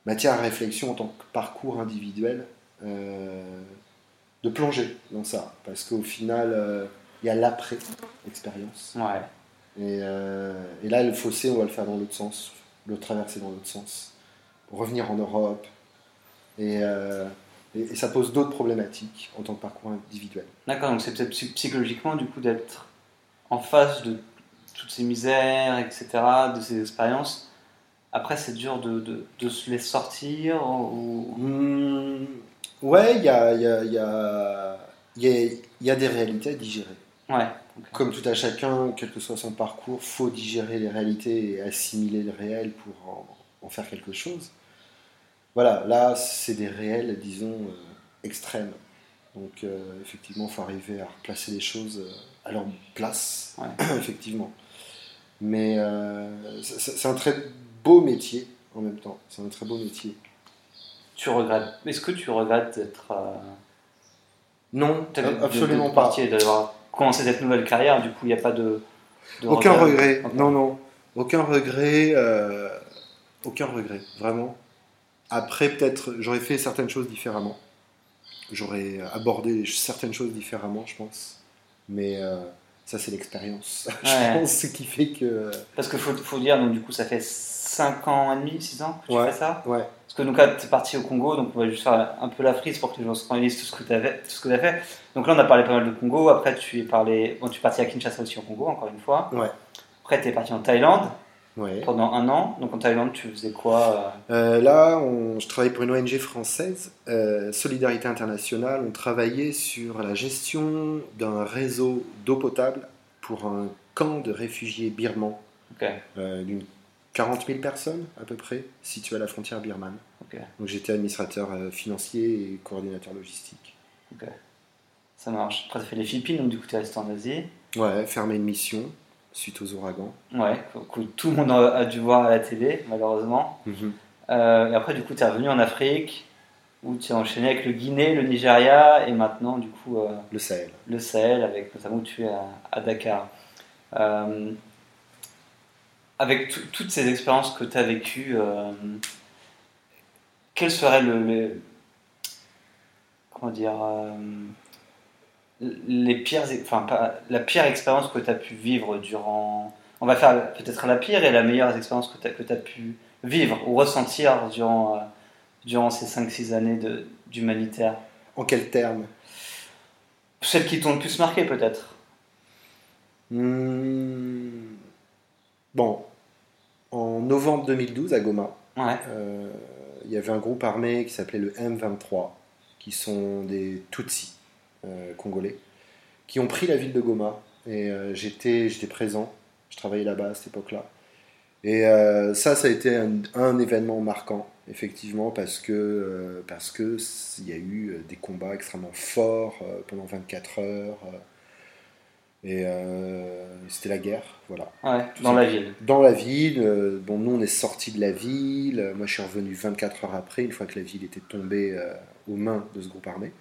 matière à réflexion en tant que parcours individuel. Euh, de plonger dans ça, parce qu'au final, euh, il y a l'après-expérience. Ouais. Et, euh, et là, le fossé, on va le faire dans l'autre sens, le traverser dans l'autre sens, pour revenir en Europe. Et, et, ça pose d'autres problématiques en tant que parcours individuel. D'accord, donc c'est peut-être psy- psychologiquement du coup d'être en face de toutes ces misères, etc., de ces expériences. Après, c'est dur de, de, de se les sortir ou... Hmm, ouais, il y a, y, a, y, a, y, des réalités à digérer. Ouais, Comme tout à chacun, quel que soit son parcours, faut digérer les réalités et assimiler le réel pour en, en faire quelque chose. Voilà, là, c'est des réels, disons, euh, extrêmes. Donc, euh, effectivement, il faut arriver à replacer les choses euh, à leur place, Ouais. (clears throat) effectivement. Mais euh, c'est un très beau métier en même temps. C'est un très beau métier. Tu regrettes. Est-ce que tu regrettes d'être. euh, Non, de- absolument pas. d'avoir commencé cette nouvelle carrière, du coup, il n'y a pas de. de Aucun regret. Non, non. Aucun regret. euh, aucun regret, vraiment. Après, peut-être, j'aurais fait certaines choses différemment. J'aurais abordé certaines choses différemment, je pense. Mais euh, ça, c'est l'expérience. (laughs) Ouais. je pense ce qui fait que. Parce qu'il faut, faut dire, donc du coup, ça fait 5 ans et demi, 6 ans que tu Ouais. fais ça Ouais. Parce que donc là, tu es parti au Congo, donc on va juste faire un peu la frise pour que les gens se réalisent tout ce que tu as fait. Donc là, on a parlé pas mal de Congo. Après, tu es, parlé... bon, tu es parti à Kinshasa aussi au Congo, encore une fois. Ouais. Après, tu es parti en Thaïlande Ouais. pendant un an. Donc en Thaïlande, tu faisais quoi Euh, là, on- je travaille pour une ONG française, euh, Solidarité Internationale. On travaillait sur la gestion d'un réseau d'eau potable pour un camp de réfugiés birmans Ok. euh, d'une 40 000 personnes à peu près, situé à la frontière birmane. Donc j'étais administrateur euh, financier et coordinateur logistique. Ça marche. Après, tu as fait les Philippines, donc du coup, tu es resté en Asie. Ouais, fermé une mission suite aux ouragans. Ouais, que, tout le monde a, dû voir à la télé, malheureusement. Euh, et après, du coup, tu es revenu en Afrique, où tu as enchaîné avec le Guinée, le Nigeria, et maintenant, du coup, euh, Le Sahel. le Sahel, avec notamment où tu es à, à Dakar. Euh, avec tout- toutes ces expériences que tu as vécues, euh, quel serait le, le- comment dire euh, les pires enfin pas, la pire expérience que tu as pu vivre durant on va faire peut-être la pire et la meilleure expérience que tu as, que as pu vivre ou ressentir durant, euh, durant ces 5-6 années d'humanitaire? En quels termes? Celles qui t'ont le plus marqué peut-être. Hmm. Bon, en novembre 2012 à Goma, ouais euh, il y avait un groupe armé qui s'appelait le M23, qui sont des Tutsis euh, congolais, qui ont pris la ville de Goma. Et euh, j'étais, j'étais présent, je travaillais là-bas à cette époque-là. Et ça, ça a été un, un événement marquant, effectivement, parce que parce que s- il y a eu des combats extrêmement forts pendant 24 heures. Et euh, c'était la guerre, voilà ouais dans la ville dans la ville. euh, bon, nous, on est sortis de la ville. Euh, Moi, je suis revenu 24 heures après, une fois que la ville était tombée aux mains de ce groupe armé.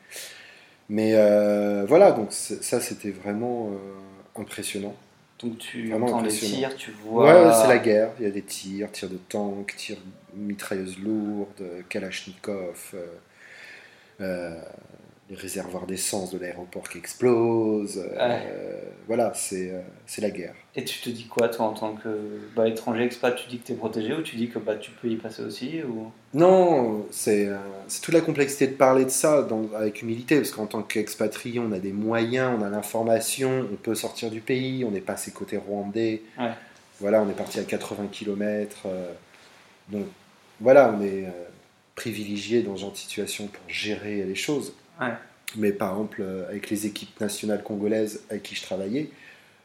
Mais euh, voilà, donc ça, c'était vraiment euh, impressionnant. Donc tu Vraiment entends les tirs, tu vois. Ouais, c'est la guerre. Il y a des tirs, tirs de tanks, tirs mitrailleuses lourdes, Kalachnikov, euh, les réservoirs d'essence de l'aéroport qui explosent. euh, Voilà, c'est euh, c'est la guerre. Et tu te dis quoi, toi, en tant que bah, étranger expat Tu dis que tu es protégé ou tu dis que bah, tu peux y passer aussi ou... Non, c'est euh, toute la complexité de parler de ça dans- avec humilité, parce qu'en tant qu'expatrié, on a des moyens, on a l'information, on peut sortir du pays, on est passé côté rwandais, Ouais. voilà, on est parti à 80 km, donc voilà, on est privilégié dans ce genre de situation pour gérer les choses. Ouais. Mais par exemple, euh, avec les équipes nationales congolaises avec qui je travaillais,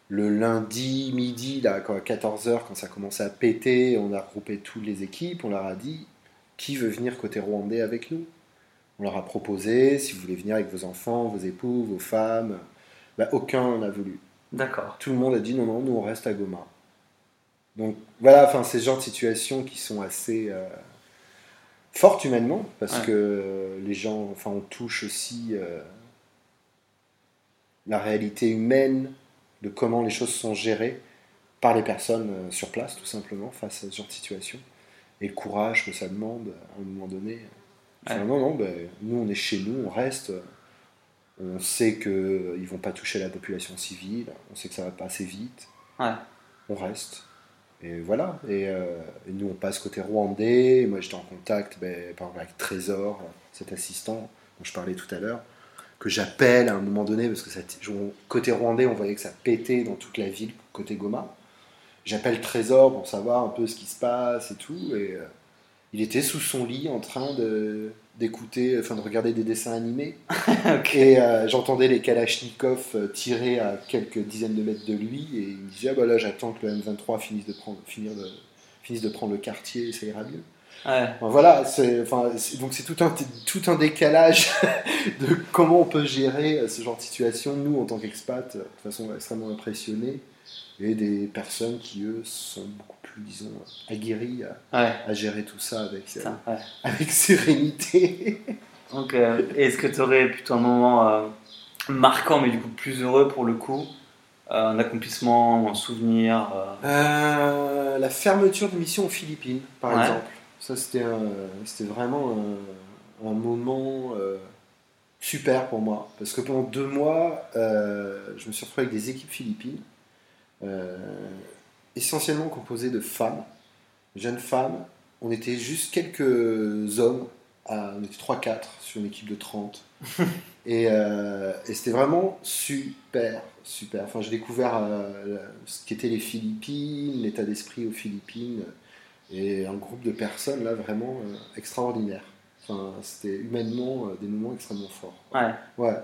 le lundi midi, là, quand à 14h, quand ça commençait à péter, on a regroupé toutes les équipes, on leur a dit qui veut venir côté rwandais avec nous? On leur a proposé si vous voulez venir avec vos enfants, vos époux, vos femmes. Bah, aucun n'a voulu. D'accord. Tout le monde a dit non, non, nous on reste à Goma. Donc voilà, enfin, c'est ce genre de situations qui sont assez euh, fortes humainement, parce Ouais. que euh, les gens, enfin, on touche aussi euh, la réalité humaine de comment les choses sont gérées par les personnes euh, sur place, tout simplement, face à ce genre de situation. Et le courage que ça demande à un moment donné. Enfin, Ouais. non, non, ben, nous on est chez nous, on reste. On sait qu'ils ne vont pas toucher la population civile, on sait que ça va pas assez vite. Ouais. On reste. Et voilà. Et, euh, et nous, on passe côté rwandais. Moi, j'étais en contact ben, par exemple, avec Trésor, cet assistant dont je parlais tout à l'heure, que j'appelle à un moment donné, parce que côté rwandais, on voyait que ça pétait dans toute la ville, côté Goma. J'appelle Trésor pour savoir un peu ce qui se passe et tout. Et euh, il était sous son lit en train de d'écouter, enfin de regarder des dessins animés. (laughs) Et euh, j'entendais les Kalachnikov euh, tirer à quelques dizaines de mètres de lui, et il me disait ah bah là j'attends que le M23 finisse de prendre, finir de, finisse de prendre le quartier, et ça ira mieux. Ouais. Enfin, voilà, c'est, enfin, donc c'est tout un, tout un décalage (laughs) de comment on peut gérer euh, ce genre de situation, nous en tant qu'expat, euh, de façon extrêmement impressionnée, et des personnes qui eux sont beaucoup plus, disons, aguerries à, Ouais. à gérer tout ça avec, euh, ouais. avec (laughs) sérénité. Donc, euh, est-ce que tu aurais plutôt un moment euh, marquant, mais du coup plus heureux pour le coup Un accomplissement, un souvenir la fermeture de mission aux Philippines, par Ouais. exemple. Ça, c'était c'était vraiment un, un moment super pour moi. Parce que pendant deux mois, je me suis retrouvé avec des équipes philippines, essentiellement composées de femmes, jeunes femmes. On était juste quelques hommes, à- on était 3-4 sur une équipe de 30. (laughs) et euh, et c'était vraiment super, super. Enfin, j'ai découvert euh, ce qu'étaient les Philippines, l'état d'esprit aux Philippines, et un groupe de personnes là vraiment euh, extraordinaire. Enfin, c'était humainement euh, des moments extrêmement forts. Ouais. Ouais.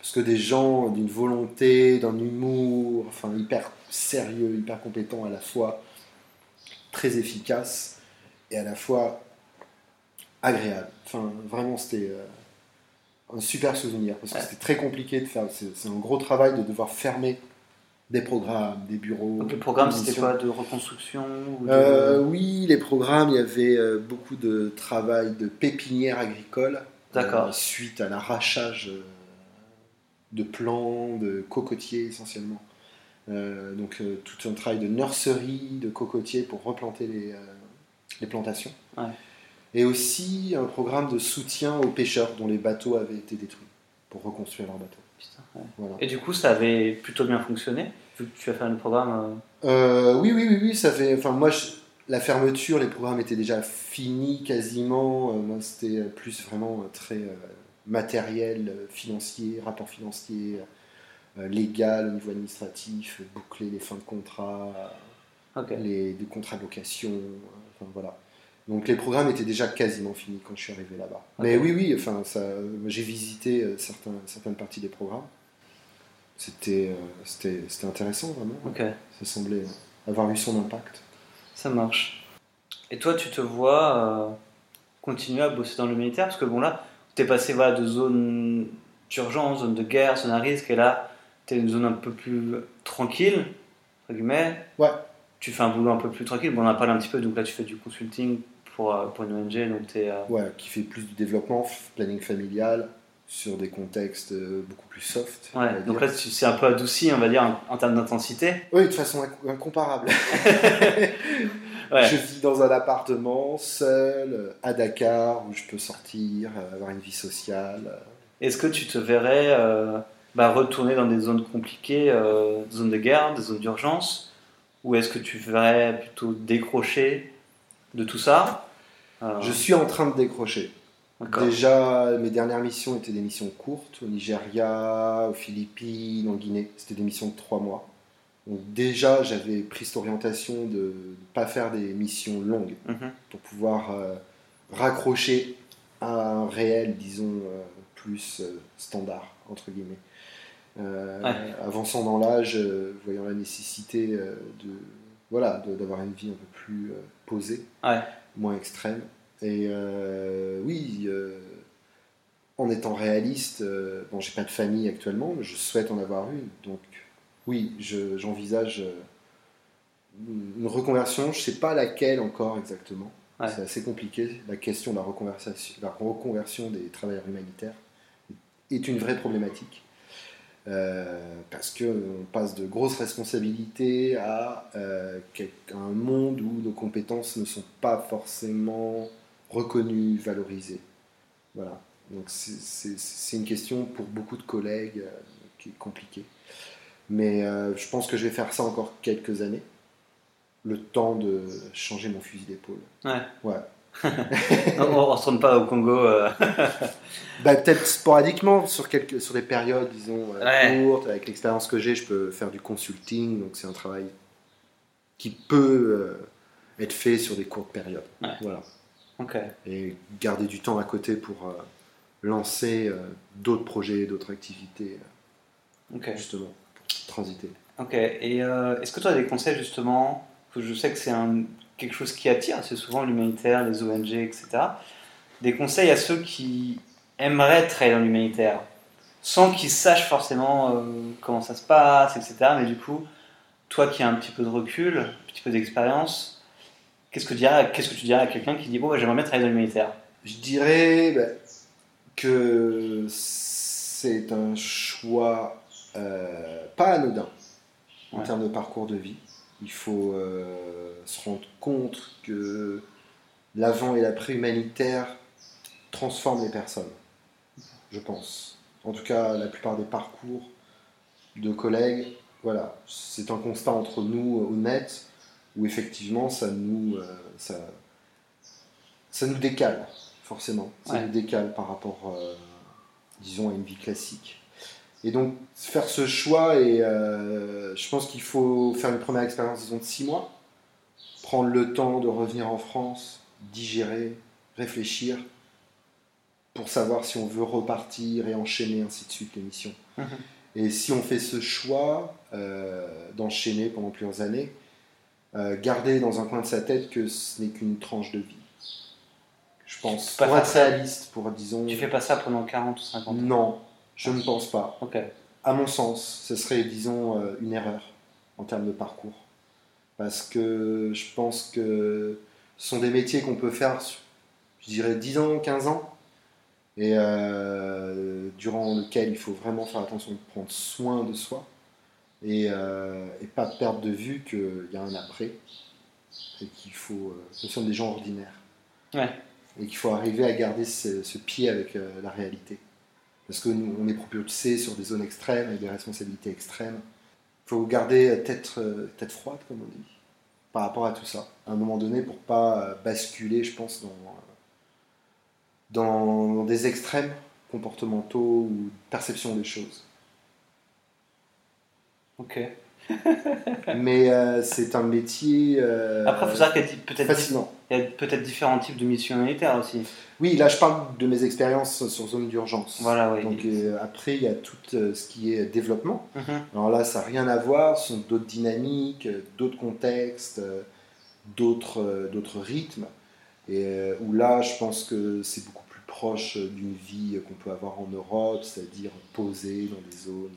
Parce que des gens d'une volonté, d'un humour, enfin hyper sérieux, hyper compétents à la fois, très efficaces et à la fois agréable. Enfin, vraiment, c'était euh, un super souvenir parce que c'était très compliqué de faire. C'est un gros travail de devoir fermer des programmes, des bureaux. Donc le programme c'était quoi De reconstruction ou de- Euh, oui, les programmes, il y avait euh, beaucoup de travail de pépinière agricole. D'accord. suite à l'arrachage de plants, de cocotiers essentiellement. Euh, donc euh, tout un travail de nurserie, de cocotiers pour replanter les, euh, les plantations. Ouais. Et aussi un programme de soutien aux pêcheurs dont les bateaux avaient été détruits pour reconstruire leurs bateaux. Putain, ouais. Voilà. Et du coup, ça avait plutôt bien fonctionné Vu que tu as fait le programme. Oui, oui, oui, oui, ça fait. Enfin, moi, je- la fermeture, les programmes étaient déjà finis quasiment. Moi, c'était plus vraiment très matériel, euh, financier, rapport financier, euh, légal au niveau administratif, boucler les fins de contrat, les contrats de location. euh, Enfin, voilà. Donc, les programmes étaient déjà quasiment finis quand je suis arrivé là-bas. Mais oui, oui, enfin, j'ai visité certains, certaines parties des programmes. C'était intéressant, vraiment. Ça semblait avoir eu son impact. Ça marche. Et toi, tu te vois euh, continuer à bosser dans le militaire? Parce que bon, là, passé voilà, de zone d'urgence, zone de guerre, zone à risque, et là, tu es une zone un peu plus tranquille, entre guillemets. Ouais. Tu fais un boulot un peu plus tranquille. Bon, on en a parlé un petit peu, donc là, tu fais du consulting pour, euh, pour une ONG, donc tu es. Ouais, qui fait plus du développement, planning familial, sur des contextes euh, beaucoup plus soft. Ouais, donc là, c'est un peu adouci, on va dire, en, en termes d'intensité. Oui, de façon inc- incomparable. (laughs) (laughs) Ouais. Je vis dans un appartement, seul, euh, à Dakar, où je peux sortir, euh, avoir une vie sociale. Est-ce que tu te verrais euh, bah, retourner dans des zones compliquées, euh, des zones de guerre, des zones d'urgence? Ou est-ce que tu verrais plutôt décrocher de tout ça? Je suis en train de décrocher. Déjà, mes dernières missions étaient des missions courtes, au Nigeria, aux Philippines, en Guinée. C'était des missions de trois mois. Donc déjà, j'avais pris cette orientation de ne pas faire des missions longues Mhm. pour pouvoir euh, raccrocher à un réel, disons, euh, plus euh, standard, entre guillemets. Ouais. Avançant dans l'âge, voyant la nécessité de voilà d'avoir une vie un peu plus posée, Ouais. moins extrême. Et euh, oui, euh, en étant réaliste, euh, bon, j'ai pas de famille actuellement, mais je souhaite en avoir une. Donc oui, je- j'envisage euh, une reconversion. Je sais pas laquelle encore exactement. Ouais. C'est assez compliqué. La question de la reconversion, la reconversion des travailleurs humanitaires est une vraie problématique. Parce qu'on passe de grosses responsabilités à un monde où nos compétences ne sont pas forcément reconnues, valorisées. Voilà. Donc c'est- une question pour beaucoup de collègues euh, qui est compliquée. Mais euh, je pense que je vais faire ça encore quelques années. Le temps de changer mon fusil d'épaule. Ouais. Ouais. (laughs) on ne retourne pas au Congo. euh, (laughs) Bah, peut-être sporadiquement sur, quelques, sur des périodes, disons, Ouais. courtes. Avec l'expérience que j'ai, je peux faire du consulting. Donc, c'est un travail qui peut être fait sur des courtes périodes. Ouais. Voilà. Et garder du temps à côté pour euh, lancer euh, d'autres projets, d'autres activités, euh, justement, pour transiter. Ok. Et euh, est-ce que tu as des conseils justement que Je sais que c'est quelque chose qui attire, c'est souvent l'humanitaire, les ONG, etc. Des conseils à ceux qui aimeraient travailler dans l'humanitaire, sans qu'ils sachent forcément comment ça se passe, etc. Mais du coup, toi qui as un petit peu de recul, un petit peu d'expérience, qu'est-ce que, tu dirais- qu'est-ce que tu dirais à quelqu'un qui dit bon, bah, j'aimerais bien travailler dans l'humanitaire Je dirais bah, que c'est un choix euh, pas anodin en Ouais. termes de parcours de vie. Il faut euh, se rendre compte que l'avant et l'après humanitaire transforment les personnes, je pense. En tout cas, la plupart des parcours de collègues, voilà, c'est un constat entre nous honnête où effectivement ça nous, euh, ça, ça nous décale, forcément. Ça Ouais. nous décale par rapport, euh, disons, à une vie classique. Et donc, faire ce choix, et euh, je pense qu'il faut faire une première expérience, disons, de six mois, prendre le temps de revenir en France, digérer, réfléchir, pour savoir si on veut repartir et enchaîner, ainsi de suite, les missions. Mhm. Et si on fait ce choix d'enchaîner pendant plusieurs années, garder dans un coin de sa tête que ce n'est qu'une tranche de vie. Je pense. pas Pour être réaliste, pour disons. Tu fais pas ça pendant 40 ou 50 ans? Non, je ne pense pas. Ok. À mon sens, ce serait, disons, euh, une erreur en termes de parcours. Parce que je pense que ce sont des métiers qu'on peut faire, je dirais, 10 ans, 15 ans, et euh, durant lequel il faut vraiment faire attention de prendre soin de soi, et, euh, et pas perdre de vue qu'il y a un après, et qu'il faut... euh, nous sommes des gens ordinaires. Ouais. Et qu'il faut arriver à garder ce, ce pied avec euh, la réalité. Parce que nous, on est propulsé sur des zones extrêmes, avec des responsabilités extrêmes. Il faut garder tête, tête froide, comme on dit, par rapport à tout ça. À un moment donné, pour pas basculer, je pense, dans, dans, dans des extrêmes comportementaux ou perception des choses. Ok. (laughs) Mais euh, c'est un métier euh, Après, il faut savoir qu'il y a peut-être peut-être différents types de missions humanitaires aussi. Oui, là, je parle de mes expériences sur zone d'urgence. Voilà, oui. Donc euh, après, il y a tout euh, ce qui est développement. Mhm. Alors là, ça n'a rien à voir, ce sont d'autres dynamiques, d'autres contextes, d'autres d'autres rythmes. Et euh, où là, je pense que c'est beaucoup plus proche d'une vie qu'on peut avoir en Europe, c'est-à-dire posée dans des zones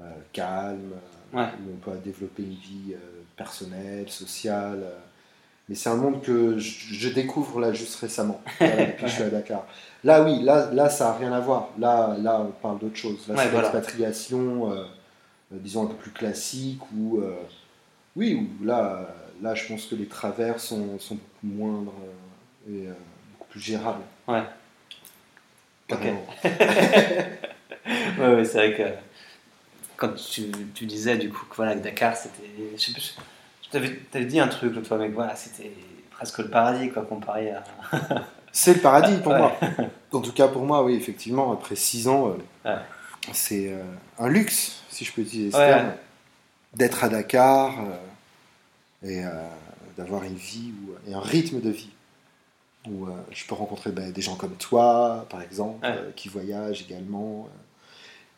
euh, calmes, euh, Ouais. où on peut développer une vie euh, personnelle, sociale. Mais c'est un monde que je, je découvre là juste récemment, (laughs) depuis que je suis à Dakar. Là, oui, là, là ça n'a rien à voir. Là, là on parle d'autre chose. Là, Ouais, c'est voilà. l'expatriation, euh, disons, un peu plus classique, ou euh, oui, où là, là, je pense que les travers sont, sont beaucoup moindres et euh, beaucoup plus gérables. Ouais. Ok. (laughs) Ouais, ouais, c'est vrai que quand tu, tu disais du coup que voilà, Dakar, c'était. Je sais plus. Je t'avais dit un truc l'autre fois, mais voilà, c'était presque le paradis quoi, comparé à. (laughs) C'est le paradis pour Ouais. moi. (laughs) En tout cas, pour moi, oui, effectivement, après six ans, euh, Ouais. c'est euh, un luxe, si je peux utiliser ce Ouais. terme, d'être à Dakar euh, et d'avoir une vie et un rythme de vie où je peux rencontrer ben, des gens comme toi, par exemple, qui voyagent également,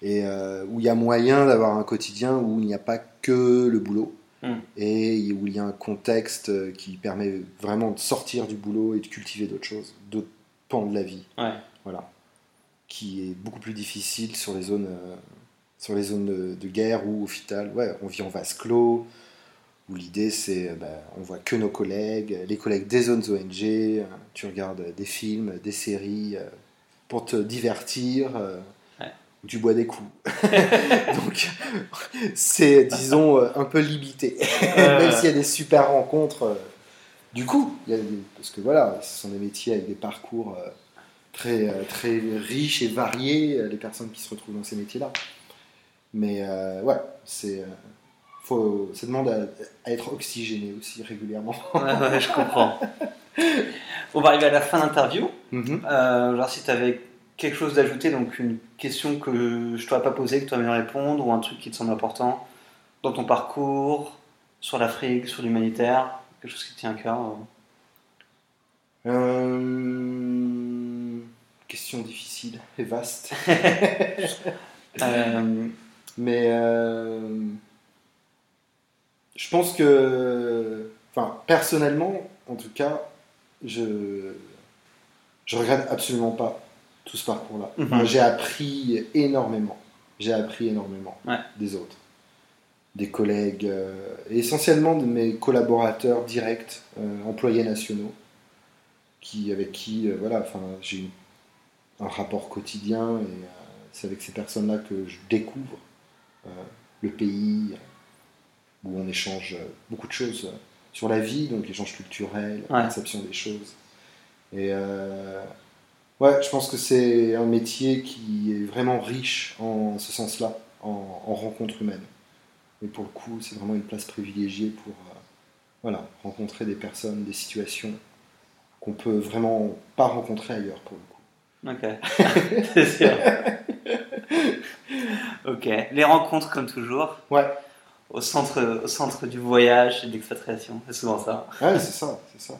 et euh, où il y a moyen d'avoir un quotidien où il n'y a pas que le boulot. Mm. Et où il y a un contexte euh, qui permet vraiment de sortir du boulot et de cultiver d'autres choses, d'autres pans de la vie Ouais. voilà, qui est beaucoup plus difficile sur les zones, euh, sur les zones de, de guerre où au final, ouais, on vit en vase clos, où l'idée c'est, bah, on voit que nos collègues, les collègues des zones ONG, tu regardes des films, des séries pour te divertir, euh, tu bois des coups. (laughs) Donc c'est, disons, euh, un peu limité, (laughs) même s'il y a des super rencontres. euh, du coup, il y a des- parce que voilà, ce sont des métiers avec des parcours euh, très, très riches et variés, les personnes qui se retrouvent dans ces métiers-là. Mais euh, ouais, c'est, faut, ça demande à, à être oxygéné aussi régulièrement. (laughs) Ouais, ouais, je comprends. On va arriver à la fin de l'interview. Mhm. Euh, alors si tu avais quelque chose d'ajouter, donc une question que je t'aurais pas posée, que tu aimerais répondre, ou un truc qui te semble important dans ton parcours, sur l'Afrique, sur l'humanitaire, quelque chose qui te tient à cœur. euh. Euh, question difficile et vaste. (laughs) Euh, Mais euh, je pense que, enfin, personnellement, en tout cas, je je regrette absolument pas tout ce parcours-là. Enfin, J'ai appris énormément. J'ai appris énormément Ouais. des autres, des collègues, euh, et essentiellement de mes collaborateurs directs, euh, employés nationaux, qui avec qui, euh, voilà, j'ai un rapport quotidien et euh, c'est avec ces personnes-là que je découvre le pays, où on échange beaucoup de choses sur la vie, donc échange culturel, Ouais. perception des choses. Et ouais, je pense que c'est un métier qui est vraiment riche en ce sens-là, en, en rencontres humaines. Et pour le coup, c'est vraiment une place privilégiée pour euh, voilà, rencontrer des personnes, des situations qu'on peut vraiment pas rencontrer ailleurs pour le coup. ok, (laughs) c'est sûr. ok, les rencontres comme toujours, Ouais, au centre, au centre du voyage et de l'expatriation, c'est souvent ça. ouais c'est ça, c'est ça.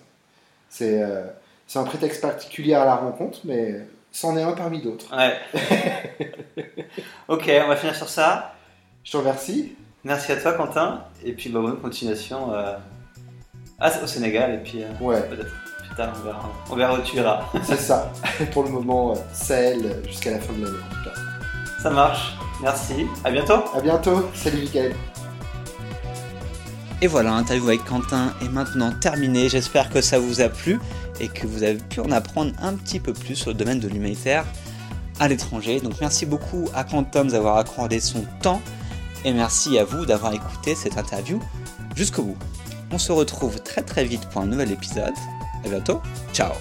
C'est euh, c'est un prétexte particulier à la rencontre, mais c'en est un parmi d'autres. Ouais. (laughs) ok, on va finir sur ça. Je te remercie. Merci à toi, Quentin. Et puis, bah, bonne continuation euh, à- au Sénégal. Et puis, euh, Ouais. peut-être plus tard, on verra, on verra où tu iras. C'est ça. (laughs) Pour le moment, euh, Sahel jusqu'à la fin de l'année en tout cas. Ça marche. Merci. À bientôt. À bientôt. Salut Mickaël. Et voilà, l'interview avec Quentin est maintenant terminée. J'espère que ça vous a plu et que vous avez pu en apprendre un petit peu plus sur le domaine de l'humanitaire à l'étranger. Donc merci beaucoup à Quentin de nous avoir accordé son temps et merci à vous d'avoir écouté cette interview jusqu'au bout. On se retrouve très très vite pour un nouvel épisode. À bientôt. Ciao